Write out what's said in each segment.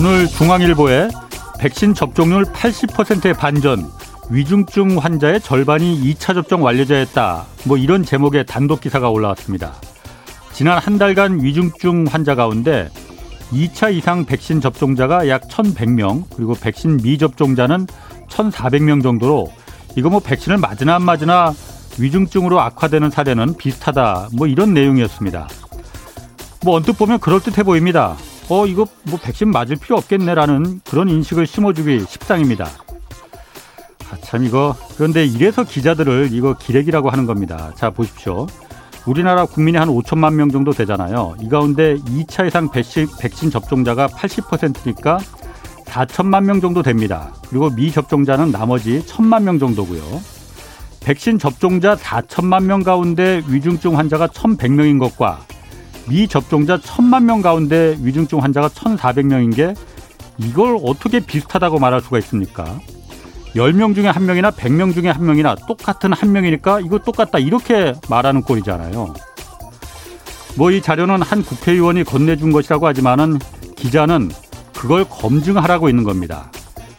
오늘 중앙일보에 백신 접종률 80%의 반전, 위중증 환자의 절반이 2차 접종 완료자였다. 뭐 이런 제목의 단독 기사가 올라왔습니다. 지난 한 달간 위중증 환자 가운데 2차 이상 백신 접종자가 약 1,100명, 그리고 백신 미접종자는 1,400명 정도로 이거 뭐 백신을 맞으나 안 맞으나 위중증으로 악화되는 사례는 비슷하다. 뭐 이런 내용이었습니다. 뭐 언뜻 보면 그럴듯해 보입니다. 어, 이거 뭐 백신 맞을 필요 없겠네라는 그런 인식을 심어주기 십상입니다. 아, 참 이거 그런데 이래서 기자들을 이거 기레기라고 하는 겁니다. 자 보십시오. 우리나라 국민이 한 5천만 명 정도 되잖아요. 이 가운데 2차 이상 백신, 백신 접종자가 80%니까 4천만 명 정도 됩니다. 그리고 미접종자는 나머지 1천만 명 정도고요. 백신 접종자 4천만 명 가운데 위중증 환자가 1,100명인 것과 미접종자 1천만 명 가운데 위중증 환자가 1,400명인 게 이걸 어떻게 비슷하다고 말할 수가 있습니까? 10명 중에 한 명이나 100명 중에 한 명이나 똑같은 한 명이니까 이거 똑같다 이렇게 말하는 꼴이잖아요. 뭐 이 자료는 한 국회의원이 건네준 것이라고 하지만은 기자는 그걸 검증하라고 있는 겁니다.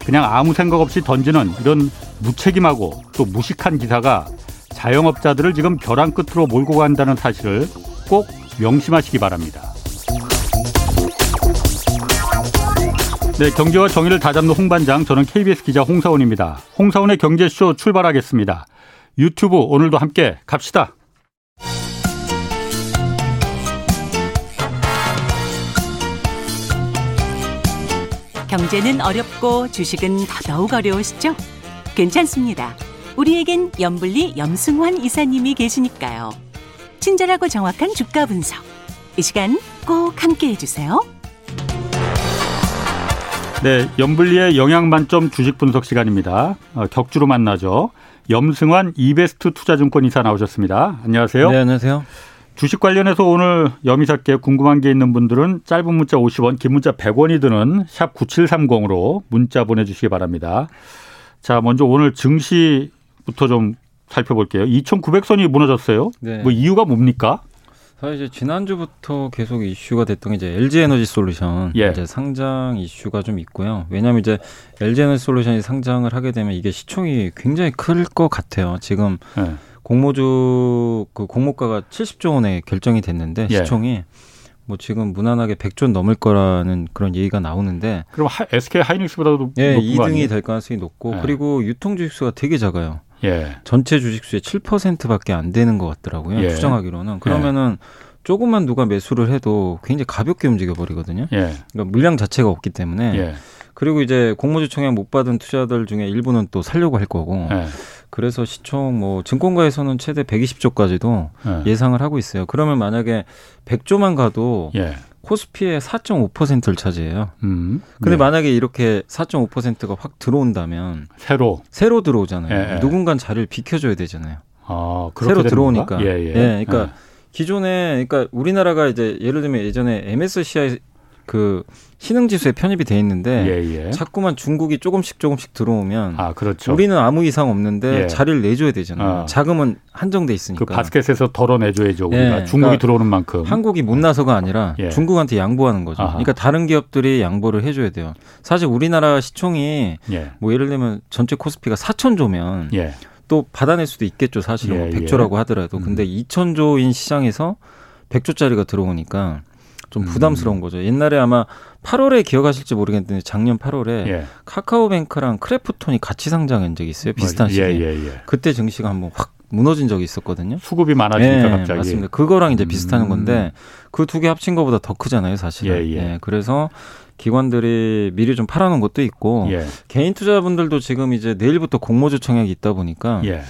그냥 아무 생각 없이 던지는 이런 무책임하고 또 무식한 기사가 자영업자들을 지금 벼랑 끝으로 몰고 간다는 사실을 꼭 명심하시기 바랍니다. 네, 경제와 정의를 다잡는 홍반장, 저는 KBS 기자 홍사원입니다. 홍사원의 경제쇼 출발하겠습니다. 유튜브 오늘도 함께 갑시다. 경제는 어렵고 주식은 더더욱 어려우시죠? 괜찮습니다. 우리에겐 염블리 염승환 이사님이 계시니까요. 친절하고 정확한 주가 분석. 이 시간 꼭 함께 해주세요. 네, 염블리의 영양 만점 주식 분석 시간입니다. 어, 격주로 만나죠. 염승환 이베스트 투자증권 이사 나오셨습니다. 안녕하세요. 네, 안녕하세요. 주식 관련해서 오늘 염이사께 궁금한 게 있는 분들은 짧은 문자 50원, 긴 문자 100원이 드는 샵 9730으로 문자 보내주시기 바랍니다. 자, 먼저 오늘 증시부터 좀 살펴볼게요. 2,900선이 무너졌어요. 네. 뭐 이유가 뭡니까? 사실 이제 지난주부터 계속 이슈가 됐던 게 이제 LG 에너지 솔루션 예. 이제 상장 이슈가 좀 있고요. 왜냐하면 이제 LG 에너지 솔루션이 상장을 하게 되면 이게 시총이 굉장히 클 것 같아요. 지금 네. 공모주 그 공모가가 70조 원에 결정이 됐는데 예. 시총이 뭐 지금 무난하게 100조 넘을 거라는 그런 얘기가 나오는데 그럼 하- SK 하이닉스보다도 예, 높은 거 2등이 아니에요? 될 가능성이 높고 예. 그리고 유통 주식수가 되게 작아요. 예. 전체 주식 수의 7%밖에 안 되는 것 같더라고요. 예. 추정하기로는. 그러면은 조금만 누가 매수를 해도 굉장히 가볍게 움직여 버리거든요. 예. 그러니까 물량 자체가 없기 때문에. 예. 그리고 이제 공모주 청약 못 받은 투자들 중에 일부는 또 살려고 할 거고. 예. 그래서 시총 뭐 증권가에서는 최대 120조까지도 예. 예상을 하고 있어요. 그러면 만약에 100조만 가도 예. 코스피의 4.5%를 차지해요. 음. 근데 네. 만약에 이렇게 4.5%가 확 들어온다면 새로 새로 들어오잖아요. 예, 예. 누군가 자리를 비켜줘야 되잖아요. 아, 새로 들어오니까. 예, 예. 예, 그러니까 기존에 그러니까 우리나라가 이제 예를 들면 예전에 MSCI 그 신흥 지수에 편입이 돼 있는데 예, 예. 자꾸만 중국이 조금씩 조금씩 들어오면 아, 그렇죠. 우리는 아무 이상 없는데 예. 자리를 내줘야 되잖아요. 어. 자금은 한정돼 그 있으니까. 바스켓에서 덜어내줘야죠. 우리가 예, 중국이 그러니까 들어오는 만큼. 한국이 못 나서가 아니라 예. 중국한테 양보하는 거죠. 아하. 그러니까 다른 기업들이 양보를 해줘야 돼요. 사실 우리나라 시총이 예. 뭐 예를 들면 전체 코스피가 4천조면 예. 또 받아낼 수도 있겠죠. 사실은 예, 뭐 예. 100조라고 하더라도. 음. 근데 2천조인 시장에서 100조짜리가 들어오니까 좀 음. 부담스러운 거죠. 옛날에 아마 8월에 기억하실지 모르겠는데 작년 8월에 예. 카카오뱅크랑 크래프톤이 같이 상장한 적이 있어요. 비슷한 예, 시기에. 예, 예. 그때 증시가 한번 확 무너진 적이 있었거든요. 수급이 많아지니까 예, 갑자기. 맞습니다. 그거랑 이제 비슷한 음. 건데 그 두 개 합친 것보다 더 크잖아요, 사실은. 예, 예. 그래서 기관들이 미리 좀 팔아놓은 것도 있고 예. 개인 투자분들도 지금 이제 내일부터 공모주 청약이 있다 보니까 예.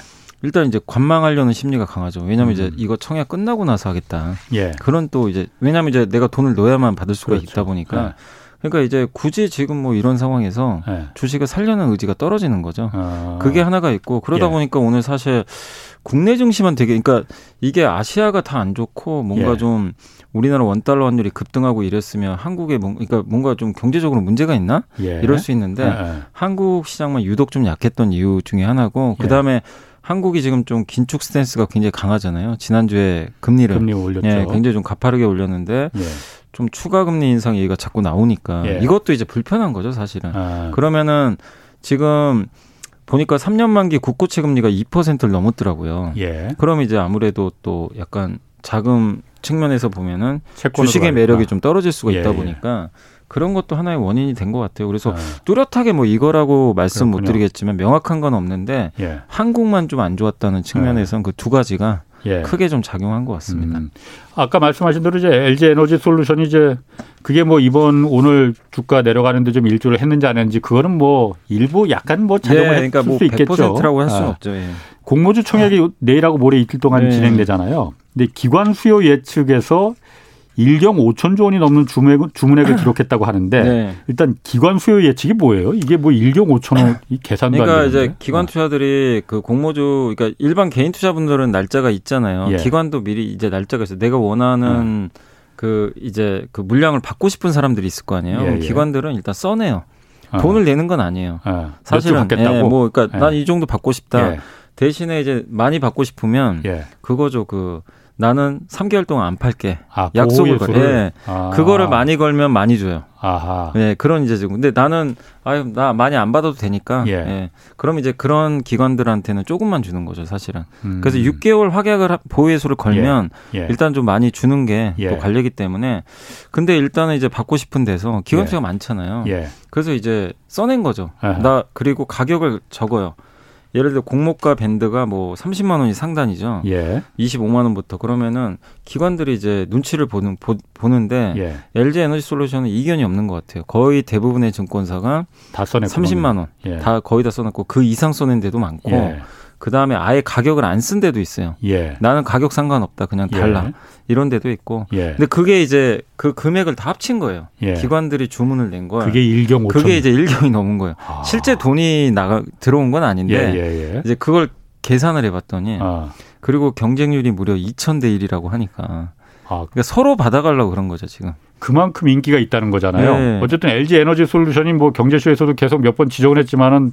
일단 이제 관망하려는 심리가 강하죠. 왜냐하면 이제 음. 이거 청약 끝나고 나서 하겠다. 예. 그런 또 이제 왜냐하면 이제 내가 돈을 넣어야만 받을 수가 그렇죠. 있다 보니까 그러니까 이제 굳이 지금 뭐 이런 상황에서 예. 주식을 살려는 의지가 떨어지는 거죠. 아. 그게 하나가 있고 그러다 예. 보니까 오늘 사실 국내 증시만 되게 그러니까 이게 아시아가 다 안 좋고 뭔가 예. 좀 우리나라 원 달러 환율이 급등하고 이랬으면 한국에 뭔 그러니까 뭔가 좀 경제적으로 문제가 있나 예. 이럴 수 있는데 예, 예. 한국 시장만 유독 좀 약했던 이유 중에 하나고 예. 그다음에 한국이 지금 좀 긴축 스탠스가 굉장히 강하잖아요. 지난주에 금리를 금리 올렸죠. 예, 굉장히 좀 가파르게 올렸는데 예. 좀 추가 금리 인상 얘기가 자꾸 나오니까 예. 이것도 이제 불편한 거죠, 사실은. 아, 그러면은 지금 보니까 3년 만기 국고채 금리가 2%를 넘었더라고요. 예. 그럼 이제 아무래도 또 약간 자금 측면에서 보면은 주식의 가니까. 매력이 좀 떨어질 수가 예, 있다 예. 보니까 그런 것도 하나의 원인이 된 것 같아요. 그래서 아, 뚜렷하게 뭐 이거라고 말씀 못 그렇군요. 드리겠지만 명확한 건 없는데 예. 한국만 좀 안 좋았다는 측면에서는 그두 가지가 예. 크게 좀 작용한 것 같습니다. 음. 아까 말씀하신 대로 이제 LG 에너지 솔루션이 이제 그게 뭐 이번 오늘 주가 내려가는데 좀 일조를 했는지 안 했는지 그거는 뭐 일부 약간 뭐 예, 작용을 그러니까 했을 뭐 수 있겠죠. 100%라고 할 수는 아. 없죠. 예. 공모주 총액이 내일하고 모레 이틀 동안 네. 진행되잖아요. 근데 기관 수요 예측에서 1경 5천조 원이 넘는 주문액, 주문액을 기록했다고 하는데 네. 일단 기관 수요 예측이 뭐예요? 이게 뭐 1경 5천 원이 계산도 그러니까. 이제 기관 투자들이 그 공모주 그러니까 일반 개인 투자분들은 날짜가 있잖아요. 예. 기관도 미리 이제 날짜가 있어요. 내가 원하는 그 이제 그 물량을 받고 싶은 사람들이 있을 거 아니에요. 예, 예. 기관들은 일단 써내요. 아, 돈을 내는 건 아니에요. 아, 사실은. 예, 뭐 그러니까 예. 난이 정도 받고 싶다. 예. 대신에 이제 많이 받고 싶으면 예. 그거죠. 그 나는 3개월 동안 안 팔게. 아, 약속을 보호 걸. 예수를. 예. 아. 그거를 많이 걸면 많이 줘요. 아하. 예, 그런 이제 지금. 근데 나는 아유 나 많이 안 받아도 되니까. 예. 예. 그럼 이제 그런 기관들한테는 조금만 주는 거죠, 사실은. 음. 그래서 6개월 확약을 하- 보호예수를 걸면 예. 일단 좀 많이 주는 게또 예. 관리기 때문에. 근데 일단은 이제 받고 싶은 데서 기관 예. 수가 많잖아요. 예. 그래서 이제 써낸 거죠. 아하. 나 그리고 가격을 적어요. 예를 들어 공모가 밴드가 뭐 30만 원이 상단이죠. 예. 25만 원부터 그러면은 기관들이 이제 눈치를 보는 보, 보는데 예. LG 에너지 솔루션은 이견이 없는 것 같아요. 거의 대부분의 증권사가 다 써냈고. 30만 원 예. 다 거의 다 써놨고 그 이상 써낸 데도 많고 예. 그 다음에 아예 가격을 안 쓴 데도 있어요. 예. 나는 가격 상관없다 그냥 달라 이런 데도 있고. 예. 근데 그게 이제 그 금액을 다 합친 거예요. 예. 기관들이 주문을 낸 걸. 그게 1경 5천. 그게 이제 일경이 넘은 거예요. 아. 실제 돈이 나가 들어온 건 예, 아닌데 예, 예. 이제 그걸 계산을 해봤더니 아. 그리고 경쟁률이 무려 2천 대 1이라고 하니까 아, 그러니까 서로 받아가려고 그런 거죠 지금. 그만큼 인기가 있다는 거잖아요. 네. 어쨌든 LG 에너지 솔루션이 뭐 경제쇼에서도 계속 몇 번 지적을 했지만은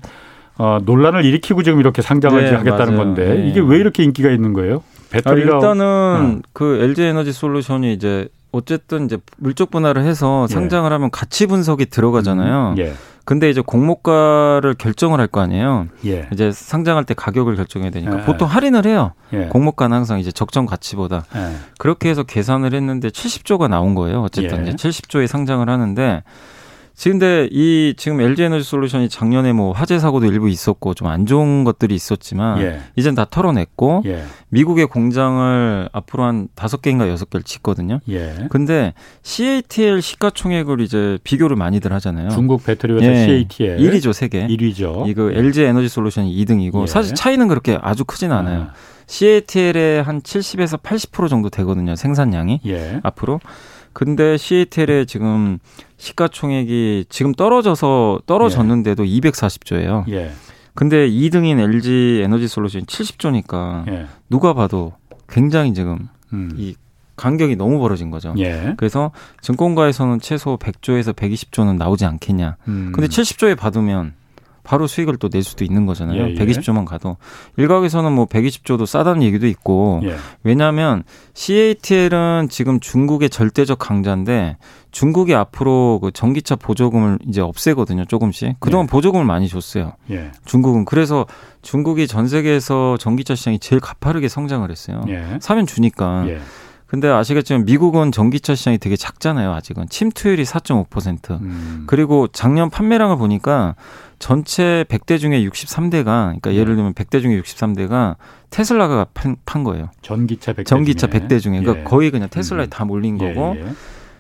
어, 논란을 일으키고 지금 이렇게 상장을 네, 하겠다는 맞아요. 건데 네. 이게 왜 이렇게 인기가 있는 거예요? 아, 배터리가 일단은 그 LG 에너지 솔루션이 이제 어쨌든 이제 물적 분할을 해서 예. 상장을 하면 가치 분석이 들어가잖아요. 음, 예. 근데 이제 공모가를 결정을 할 거 아니에요. 예. 이제 상장할 때 가격을 결정해야 되니까 예, 보통 할인을 해요. 예. 공모가는 항상 이제 적정 가치보다 예. 그렇게 해서 계산을 했는데 70조가 나온 거예요. 어쨌든 예. 이제 70조에 상장을 하는데 지금 근데 이 지금 LG 에너지 솔루션이 작년에 뭐 화재 사고도 일부 있었고 좀 안 좋은 것들이 있었지만 예. 이젠 다 털어냈고 예. 미국의 공장을 앞으로 한 다섯 개인가 여섯 개를 짓거든요. 예. 근데 CATL 시가총액을 이제 비교를 많이들 하잖아요. 중국 배터리 회사 예. CATL 1위죠, 세계. 1위죠. 이거 LG 에너지 솔루션이 2등이고 예. 사실 차이는 그렇게 아주 크진 않아요. 아, CATL의 한 70에서 80% 정도 되거든요, 생산량이 예. 앞으로. 근데 CATL의 지금 시가총액이 지금 떨어져서 떨어졌는데도 240조예요. 예. 근데 2등인 LG 에너지 솔루션이 70조니까 예. 누가 봐도 굉장히 지금 음. 이 간격이 너무 벌어진 거죠. 예. 그래서 증권가에서는 최소 100조에서 120조는 나오지 않겠냐. 음. 근데 70조에 받으면 바로 수익을 또 낼 수도 있는 거잖아요. 예, 예. 120조만 가도. 일각에서는 뭐 120조도 싸다는 얘기도 있고. 예. 왜냐하면 CATL은 지금 중국의 절대적 강자인데 중국이 앞으로 그 전기차 보조금을 이제 없애거든요. 조금씩. 그동안 네. 보조금을 많이 줬어요. 예. 중국은. 그래서 중국이 전 세계에서 전기차 시장이 제일 가파르게 성장을 했어요. 예. 사면 주니까. 예. 근데 아시겠지만 미국은 전기차 시장이 되게 작잖아요. 아직은 침투율이 4.5%. 음. 그리고 작년 판매량을 보니까 전체 100대 중에 63대가 그러니까 예를 들면 100대 중에 63대가 테슬라가 판, 판 거예요. 전기차 100대 전기차 중에. 100대 중에 그러니까 예. 거의 그냥 테슬라에 음. 다 몰린 예, 거고 예.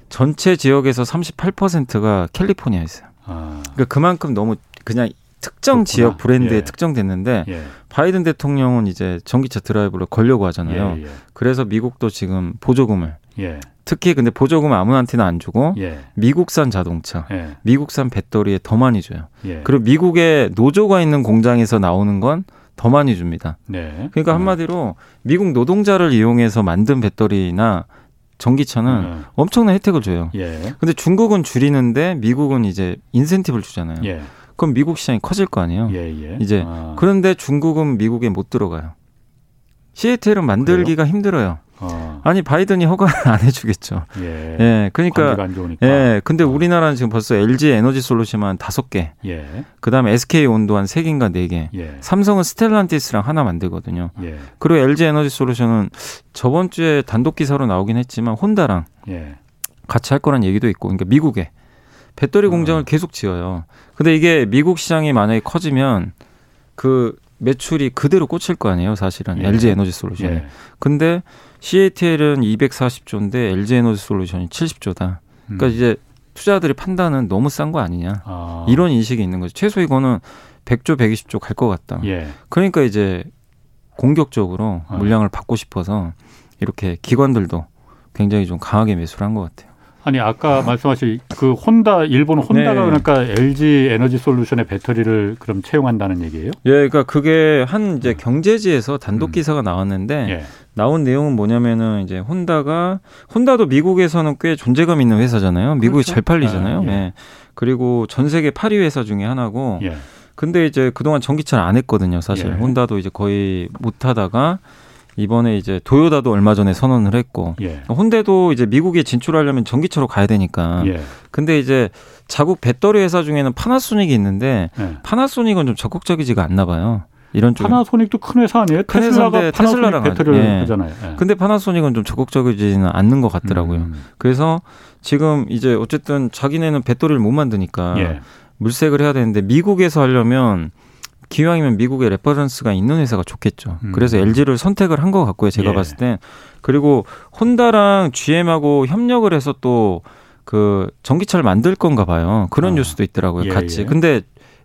전체 지역에서 38%가 캘리포니아였어요. 아. 그러니까 그만큼 너무 그냥 특정 그렇구나. 지역 브랜드에 예. 특정됐는데 예. 바이든 대통령은 이제 전기차 드라이브를 걸려고 하잖아요. 예. 예. 그래서 미국도 지금 보조금을 예. 특히 근데 보조금을 아무한테나 안 주고 예. 미국산 자동차, 예. 미국산 배터리에 더 많이 줘요. 예. 그리고 미국에 노조가 있는 공장에서 나오는 건 더 많이 줍니다. 네. 그러니까 어. 한마디로 미국 노동자를 이용해서 만든 배터리나 전기차는 어. 엄청난 혜택을 줘요. 예. 근데 중국은 줄이는데 미국은 이제 인센티브를 주잖아요. 예. 그럼 미국 시장이 커질 거 아니에요. 예. 예. 이제 아. 그런데 중국은 미국에 못 들어가요. CATL은 만들기가 그래요? 힘들어요. 어. 아니 바이든이 허가를 안 해주겠죠. 예. 예 그러니까. 예. 근데 어. 우리나라는 지금 벌써 LG 에너지 솔루션만 다섯 개. 예. 그다음에 SK 온도 한 세 개인가 네 개. 예. 삼성은 스텔란티스랑 하나 만들거든요. 예. 그리고 LG 에너지 솔루션은 저번 주에 단독 기사로 나오긴 했지만 혼다랑 예. 같이 할 거란 얘기도 있고, 그러니까 미국에 배터리 어. 공장을 어. 계속 지어요. 근데 이게 미국 시장이 만약에 커지면 그 매출이 그대로 꽂힐 거 아니에요, 사실은. 예. LG 에너지 솔루션이. 예. 근데 CATL은 240조인데 LG 에너지 솔루션이 70조다. 그러니까 음. 이제 투자들이 판단은 너무 싼 거 아니냐. 아. 이런 인식이 있는 거죠. 최소 이거는 100조, 120조 갈 것 같다. 예. 그러니까 이제 공격적으로 아. 물량을 받고 싶어서 이렇게 기관들도 굉장히 좀 강하게 매수를 한 것 같아요. 아니 아까 말씀하신 그 혼다 일본 혼다가 네. 그러니까 LG 에너지 솔루션의 배터리를 그럼 채용한다는 얘기예요? 예, 그러니까 그게 한 이제 경제지에서 단독 음. 기사가 나왔는데 예. 나온 내용은 뭐냐면은 이제 혼다가 혼다도 미국에서는 꽤 존재감 있는 회사잖아요. 미국이 그렇죠? 잘 팔리잖아요. 아, 예. 예. 그리고 전 세계 8위 회사 중에 하나고. 예. 근데 이제 그동안 전기차를 안 했거든요. 사실 예. 혼다도 이제 거의 못 하다가 이번에 이제 도요다도 얼마 전에 선언을 했고 예. 혼대도 이제 미국에 진출하려면 전기차로 가야 되니까. 예. 근데 이제 자국 배터리 회사 중에는 파나소닉이 있는데 예. 파나소닉은 좀 적극적이지가 않나 봐요. 이런 쪽 파나소닉도 큰 회사 아니에요? 큰 테슬라가 테슬라랑 배터리를 예. 하잖아요. 예. 근데 파나소닉은 좀 적극적이지는 않는 것 같더라고요. 음. 그래서 지금 이제 어쨌든 자기네는 배터리를 못 만드니까 예. 물색을 해야 되는데 미국에서 하려면 기왕이면 미국에 reference가 있는 회사가 좋겠죠. 음. 그래서 LG를 선택을 한 것 같고요. 제가 예. 봤을 땐 그리고 혼다랑 GM하고 협력을 해서 또 그 전기차를 만들 건가 봐요. 그런 어. 뉴스도 있더라고요. 예, 같이. 예. 근데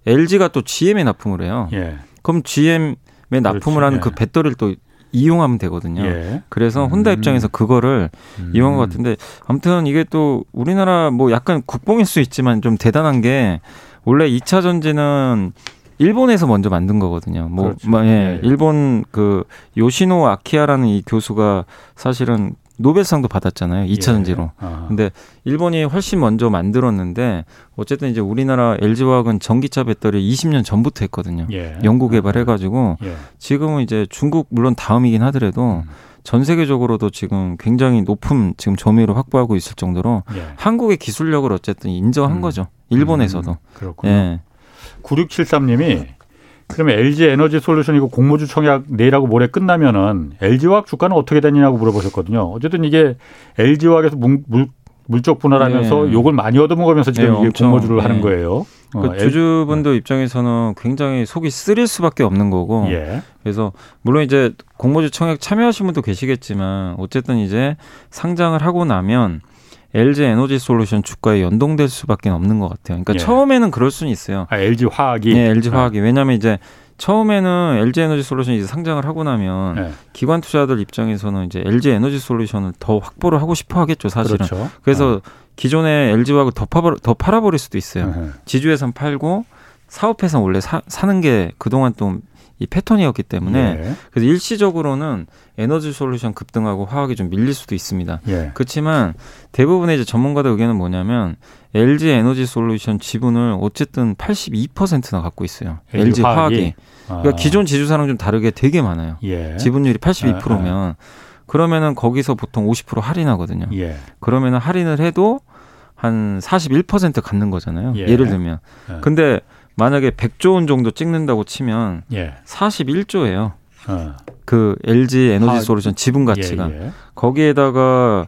LG가 또 GM에 납품을 해요. 예. 그럼 GM에 납품을 그렇지. 하는 그 예. 배터리를 또 이용하면 되거든요. 예. 그래서 혼다 음. 입장에서 그거를 음. 이용한 것 같은데 아무튼 이게 또 우리나라 뭐 약간 국뽕일 수 있지만 좀 대단한 게 원래 2차 전지는 일본에서 먼저 만든 거거든요. 뭐, 그렇죠. 뭐 예, 네. 일본 그 요시노 아키아라는 이 교수가 사실은 노벨상도 받았잖아요. 2차 전지로. 예. 근데 일본이 훨씬 먼저 만들었는데 어쨌든 이제 우리나라 LG화학은 전기차 배터리 20년 전부터 했거든요. 예. 연구 개발해 가지고 예. 지금은 이제 중국 물론 다음이긴 하더라도 음. 전 세계적으로도 지금 굉장히 높은 지금 점유율을 확보하고 있을 정도로 예. 한국의 기술력을 어쨌든 인정한 음. 거죠. 일본에서도. 음. 그렇군요. 예. 9673님이 그러면 LG 에너지 솔루션이고 공모주 청약 내일하고 모레 끝나면은 LG화학 주가는 어떻게 되느냐고 물어보셨거든요. 어쨌든 이게 LG화학에서 물, 물, 물적 분할하면서 네. 욕을 많이 얻어먹으면서 지금 네, 이게 공모주를 네. 하는 거예요. 그 어, 주주분들 네. 입장에서는 굉장히 속이 쓰릴 수밖에 없는 거고. 예. 그래서 물론 이제 공모주 청약 참여하신 분도 계시겠지만 어쨌든 이제 상장을 하고 나면 LG 에너지 솔루션 주가에 연동될 수밖에 없는 것 같아요. 그러니까 예. 처음에는 그럴 수는 있어요. 아, LG 화학이. 네, LG 화학이. 왜냐하면 이제 처음에는 LG 에너지 솔루션이 이제 상장을 하고 나면 네. 기관 투자들 입장에서는 이제 LG 에너지 솔루션을 더 확보를 하고 싶어 하겠죠, 사실은. 그렇죠. 그래서 네. 기존의 LG 화학을 더, 파, 더 팔아버릴 수도 있어요. 네. 지주회선 팔고 사업회선 원래 사, 사는 게 그동안 좀 이 패턴이었기 때문에 예. 그래서 일시적으로는 에너지 솔루션 급등하고 화학이 좀 밀릴 수도 있습니다. 예. 그렇지만 대부분의 이제 전문가들 의견은 뭐냐면 LG 에너지 솔루션 지분을 어쨌든 82%나 갖고 있어요. LG, 화학이. 화학이. 아. 그러니까 기존 지주사랑 좀 다르게 되게 많아요. 예. 지분율이 82%면 아, 아. 그러면은 거기서 보통 50% 할인하거든요. 예. 그러면은 할인을 해도 한 41% 갖는 거잖아요. 예. 를 들면. 예. 근데 만약에 100조 원 정도 찍는다고 치면 예. 41조예요. 어. 그 LG 에너지 솔루션 지분 가치가 예, 예. 거기에다가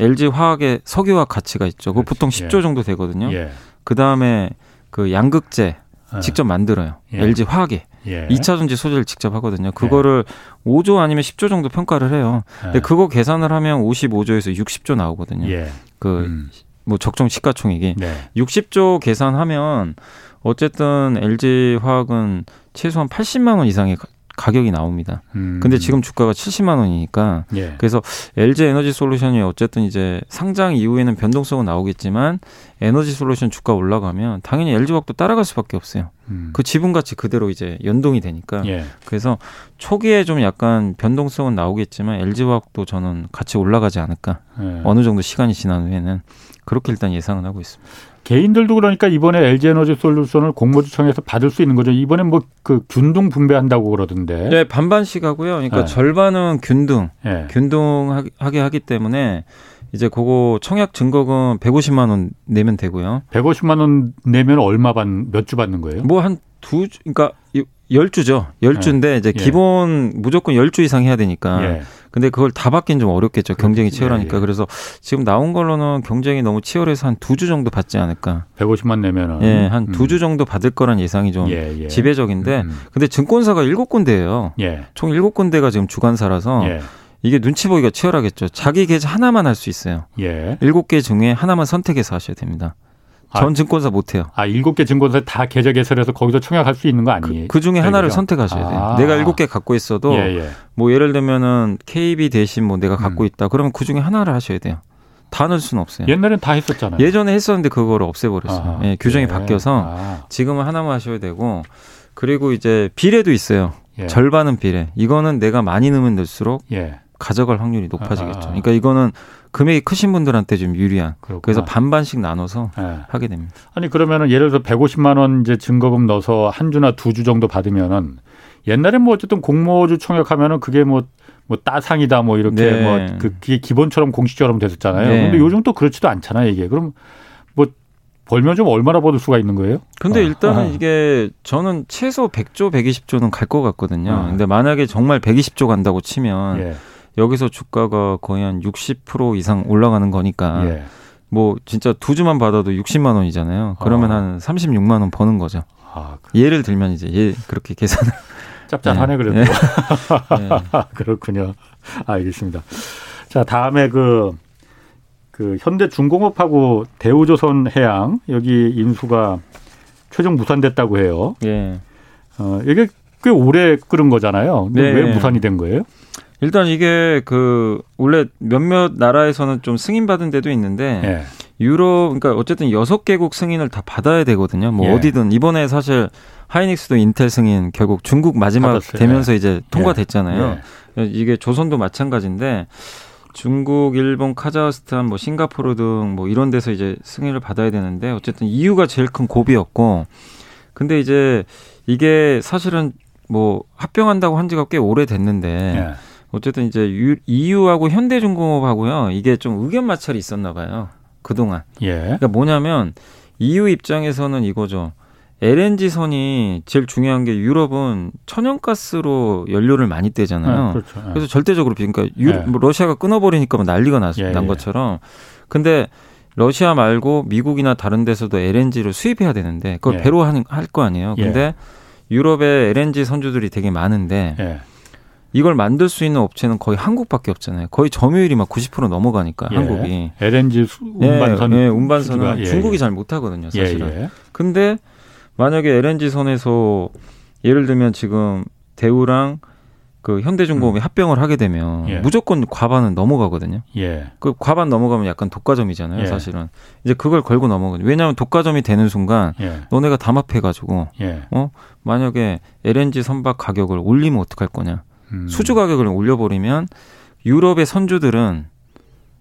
LG 화학의 석유화학 가치가 있죠. 그 보통 10조 예. 정도 되거든요. 예. 그 다음에 그 양극재 어. 직접 만들어요. LG 화학에. 예. 2차 전지 소재를 직접 하거든요. 그거를 예. 5조 아니면 10조 정도 평가를 해요. 근데 그거 계산을 하면 55조에서 60조 나오거든요. 예. 그, 음. 뭐 적정 시가총액이. 네. 60조 계산하면 어쨌든 LG 화학은 최소한 80만 원 이상의 가격이 나옵니다. 음. 근데 지금 주가가 70만 원이니까 예. 그래서 LG 에너지 솔루션이 어쨌든 이제 상장 이후에는 변동성은 나오겠지만 에너지 솔루션 주가 올라가면 당연히 LG 화학도 따라갈 수밖에 없어요. 음. 그 지분 가치 그대로 이제 연동이 되니까 예. 그래서 초기에 좀 약간 변동성은 나오겠지만 LG화학도 저는 같이 올라가지 않을까 예. 어느 정도 시간이 지난 후에는 그렇게 일단 예상은 하고 있습니다. 개인들도 그러니까 이번에 LG에너지 솔루션을 공모주청에서 받을 수 있는 거죠. 이번에 뭐 그 균등 분배한다고 그러던데. 네, 반반씩 하고요. 그러니까 네. 절반은 균등, 네. 균등하게 하기 때문에 이제 그거 청약 증거금 150만 원 내면 되고요. 150만 원 내면 얼마 받 몇 주 받는 거예요? 뭐 한 두 그러니까 열주죠. 열주인데 네. 이제 예. 기본 무조건 열 주 이상 해야 되니까. 예. 근데 그걸 다 받긴 좀 어렵겠죠. 경쟁이 치열하니까. 예, 예. 그래서 지금 나온 걸로는 경쟁이 너무 치열해서 한 두 주 정도 받지 않을까. 150만 내면은. 예, 한 두주 음. 정도 받을 거란 예상이 좀 예, 예. 지배적인데. 음, 음. 근데 증권사가 일곱 군데예요. 총 일곱 군데가 지금 주관사라서. 이게 눈치 보기가 치열하겠죠. 자기 계좌 하나만 할 수 있어요. 일곱 개 중에 하나만 선택해서 하셔야 됩니다. 아, 전 증권사 못해요. 아 일곱 개 증권사 다 계좌 개설해서 거기서 청약할 수 있는 거 아니에요? 그, 그 중에 하나를 선택하셔야 돼요. 아. 내가 일곱 개 갖고 있어도 예, 예. 뭐 예를 들면은 KB 대신 뭐 내가 갖고 음. 있다. 그러면 그 중에 하나를 하셔야 돼요. 다 넣을 수는 없어요. 옛날엔 다 했었잖아요. 예전에 했었는데 그거를 없애버렸어요. 예, 규정이 예. 바뀌어서 아. 지금은 하나만 하셔야 되고 그리고 이제 비례도 있어요. 예. 절반은 비례. 이거는 내가 많이 넣으면 넣을수록 예. 가져갈 확률이 높아지겠죠. 아, 아, 아. 그러니까 이거는 금액이 크신 분들한테 좀 유리한. 그렇구나. 그래서 반반씩 나눠서 네. 하게 됩니다. 아니 그러면은 예를 들어 150만 원 이제 증거금 넣어서 한 주나 두 주 정도 받으면은 옛날에 뭐 어쨌든 공모주 청약하면은 그게 뭐뭐 따상이다 뭐 이렇게 네. 뭐 그게 기본처럼 공식처럼 됐었잖아요. 네. 근데 요즘 또 그렇지도 않잖아요, 이게. 그럼 뭐 벌면 좀 얼마나 벌을 수가 있는 거예요? 근데 어. 일단은 아. 이게 저는 최소 100조, 120조는 갈 것 같거든요. 아. 근데 만약에 정말 120조 간다고 치면 예. 여기서 주가가 거의 한 60% 이상 올라가는 거니까 예. 뭐 진짜 두 주만 받아도 60만 원이잖아요. 그러면 아. 한 36만 원 버는 거죠. 아, 예를 들면 이제 예 그렇게 계산을 짭짤하네 네. 그래도. 네. 그렇군요. 알겠습니다. 자 다음에 그, 그 현대중공업하고 대우조선해양 여기 인수가 최종 무산됐다고 해요. 예. 어 이게 꽤 오래 끓은 거잖아요. 네. 왜 무산이 된 거예요? 일단 이게 그 원래 몇몇 나라에서는 좀 승인받은 데도 있는데 예. 유럽 그러니까 어쨌든 여섯 개국 승인을 다 받아야 되거든요. 뭐 예. 어디든 이번에 사실 하이닉스도 인텔 승인 결국 중국 마지막 받았어요. 되면서 예. 이제 통과됐잖아요. 예. 이게 조선도 마찬가지인데 중국, 일본, 카자흐스탄, 뭐 싱가포르 등 뭐 이런 데서 이제 승인을 받아야 되는데 어쨌든 이유가 제일 큰 고비였고 근데 이제 이게 사실은 뭐 합병한다고 한 지가 꽤 오래 됐는데 예. 어쨌든 이제 EU하고 현대중공업하고요. 이게 좀 의견 마찰이 있었나 봐요. 그동안. 예. 그러니까 뭐냐면 EU 입장에서는 이거죠. LNG 선이 제일 중요한 게 유럽은 천연가스로 연료를 많이 떼잖아요. 네, 그렇죠. 네. 그래서 절대적으로 그러니까 유, 네. 뭐 러시아가 끊어버리니까 뭐 난리가 났, 예, 난 예. 것처럼. 근데 러시아 말고 미국이나 다른 데서도 LNG를 수입해야 되는데 그걸 예. 배로 할 거 아니에요. 근데 예. 유럽에 LNG 선주들이 되게 많은데 예. 이걸 만들 수 있는 업체는 거의 한국밖에 없잖아요. 거의 점유율이 막 90% 넘어가니까 예. 한국이. LNG 운반선. 예, 예 운반선은 예, 중국이 예. 잘 못하거든요, 사실은. 예, 근데 만약에 LNG 선에서 예를 들면 지금 대우랑 그 현대중공업이 음. 합병을 하게 되면 예. 무조건 과반은 넘어가거든요. 예. 그 과반 넘어가면 약간 독과점이잖아요, 예. 사실은. 이제 그걸 걸고 넘어가죠. 왜냐하면 독과점이 되는 순간 예. 너네가 담합해가지고 어 만약에 LNG 선박 가격을 올리면 어떡할 거냐. 음. 수주 가격을 올려버리면 유럽의 선주들은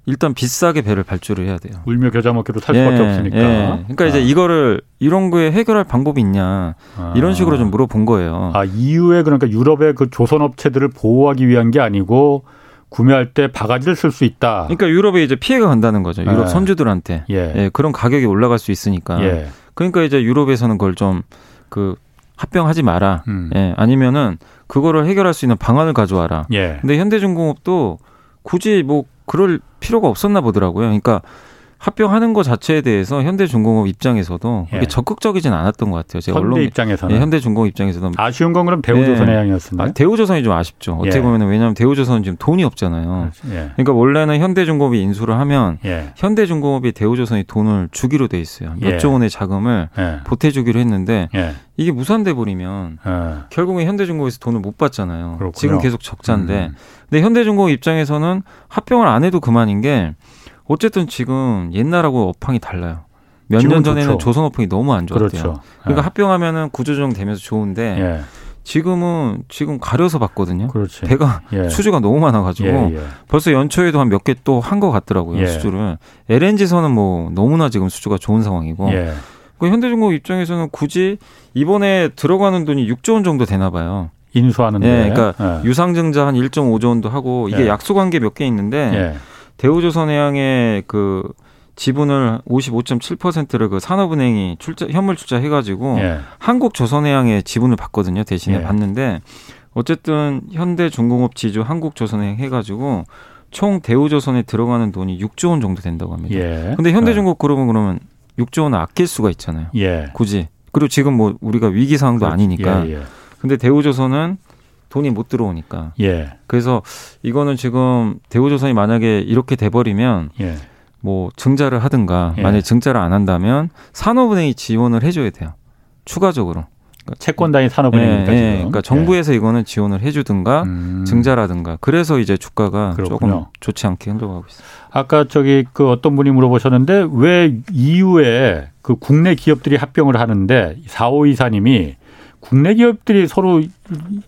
일단 비싸게 배를 발주를 해야 돼요. 울며 겨자 먹기로 살 수밖에 예, 없으니까. 예. 그러니까 아. 이제 이거를 이런 거에 해결할 방법이 있냐 아. 이런 식으로 좀 물어본 거예요. 아 이후에 그러니까 유럽의 그 조선 업체들을 보호하기 위한 게 아니고 구매할 때 바가지를 쓸 수 있다. 그러니까 유럽에 이제 피해가 간다는 거죠. 유럽 예. 선주들한테 예. 예. 그런 가격이 올라갈 수 있으니까. 예. 그러니까 이제 유럽에서는 그걸 좀 그 합병하지 마라. 음. 예, 아니면은 그거를 해결할 수 있는 방안을 가져와라. 예. 근데 현대중공업도 굳이 뭐 그럴 필요가 없었나 보더라고요. 그러니까 합병하는 것 자체에 대해서 현대중공업 입장에서도 예. 적극적이진 않았던 것 같아요. 제가 현대 입장에서는 예, 현대중공업 입장에서는 아쉬운 건 그럼 대우조선해양이었습니다. 아, 대우조선이 좀 아쉽죠. 어떻게 예. 보면 왜냐하면 대우조선은 지금 돈이 없잖아요. 예. 그러니까 원래는 현대중공업이 인수를 하면 예. 현대중공업이 대우조선이 돈을 주기로 돼 있어요. 몇조 예. 원의 자금을 보태주기로 했는데 이게 무산돼 버리면 결국에 현대중공업에서 돈을 못 받잖아요. 그렇군요. 지금 계속 적자인데, 음. 근데 현대중공업 입장에서는 합병을 안 해도 그만인 게. 어쨌든 지금 옛날하고 업황이 달라요. 몇 년 전에는 조선 업황이 너무 안 좋았대요. 그렇죠. 그러니까 예. 합병하면은 구조조정 되면서 좋은데 예. 지금은 지금 가려서 봤거든요. 그렇지. 배가 예. 수주가 너무 많아가지고 예, 예. 벌써 연초에도 한 몇 개 또 한 것 같더라고요 예. 수주를. LNG선은 뭐 너무나 지금 수주가 좋은 상황이고. 예. 그 현대중공 입장에서는 굳이 이번에 들어가는 돈이 6조 원 정도 되나 봐요. 인수하는데. 예, 그러니까 예. 유상증자 한 1.5조 원도 하고 이게 약속한 게 몇 개 있는데 대우조선해양의 그 지분을 55.7%를 그 산업은행이 출자 현물 출자해 가지고 예. 한국조선해양에 지분을 받거든요 대신에 예. 받는데 어쨌든 현대중공업 지주 한국조선해양 해 가지고 총 대우조선에 들어가는 돈이 6조 원 정도 된다고 합니다. 예. 근데 현대중공 그룹은 그러면 6조 원을 아낄 수가 있잖아요. 예. 굳이 그리고 지금 뭐 우리가 위기 상황도 그렇지. 아니니까. 예, 예. 근데 대우조선은 돈이 못 들어오니까. 예. 그래서 이거는 지금 대우조선이 만약에 이렇게 돼버리면. 예. 뭐 증자를 하든가 예. 만약에 증자를 안 한다면 산업은행이 지원을 해줘야 돼요. 추가적으로. 그러니까 채권단위 산업은행이니까 예, 예. 그러니까 정부에서 예. 이거는 지원을 해주든가 음. 증자라든가 그래서 이제 주가가 그렇군요. 조금 좋지 않게 흘러가고 있어요. 아까 저기 그 어떤 분이 물어보셨는데 왜 이후에 그 국내 기업들이 합병을 하는데 사오 이사님이 국내 기업들이 서로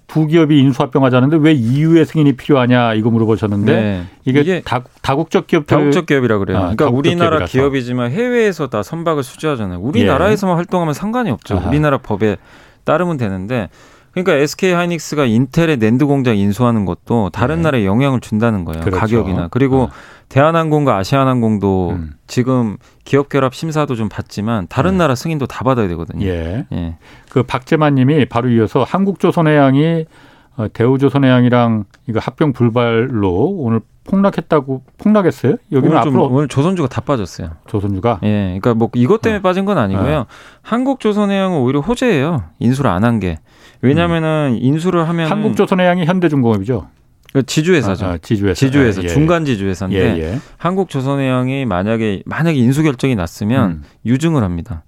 두 기업이 인수합병하자는데 왜 EU의 승인이 필요하냐 이거 물어보셨는데 네. 이게, 이게 다, 다국적 기업 다국적 기업이라 그래요. 아, 그러니까 우리나라 기업이라서. 기업이지만 해외에서 다 선박을 수주하잖아요. 우리나라에서만 예. 활동하면 상관이 없죠. 아하. 우리나라 법에 따르면 되는데 그러니까 SK 하이닉스가 인텔의 낸드 공장 인수하는 것도 다른 네. 나라에 영향을 준다는 거예요. 그렇죠. 가격이나 그리고 네. 대한항공과 아시아나항공도 음. 지금 기업 결합 심사도 좀 받지만 다른 네. 나라 승인도 다 받아야 되거든요. 예. 예. 그 박재만 님이 바로 이어서 한국조선해양이 어, 대우조선해양이랑 이거 합병 불발로 오늘 폭락했다고 폭락했어요? 여기는 오늘 앞으로 오늘 조선주가 다 빠졌어요. 조선주가? 예. 그러니까 뭐 이것 때문에 어. 빠진 건 아니고요. 어. 한국조선해양은 오히려 호재예요. 인수를 안 한 게. 왜냐면은 음. 인수를 하면 한국조선해양이 현대중공업이죠. 그 지주회사죠. 아, 아, 지주회사. 지주회사. 아, 예. 중간 지주회사인데 예, 예. 한국조선해양이 만약에 만약에 인수 결정이 났으면 음. 유증을 합니다.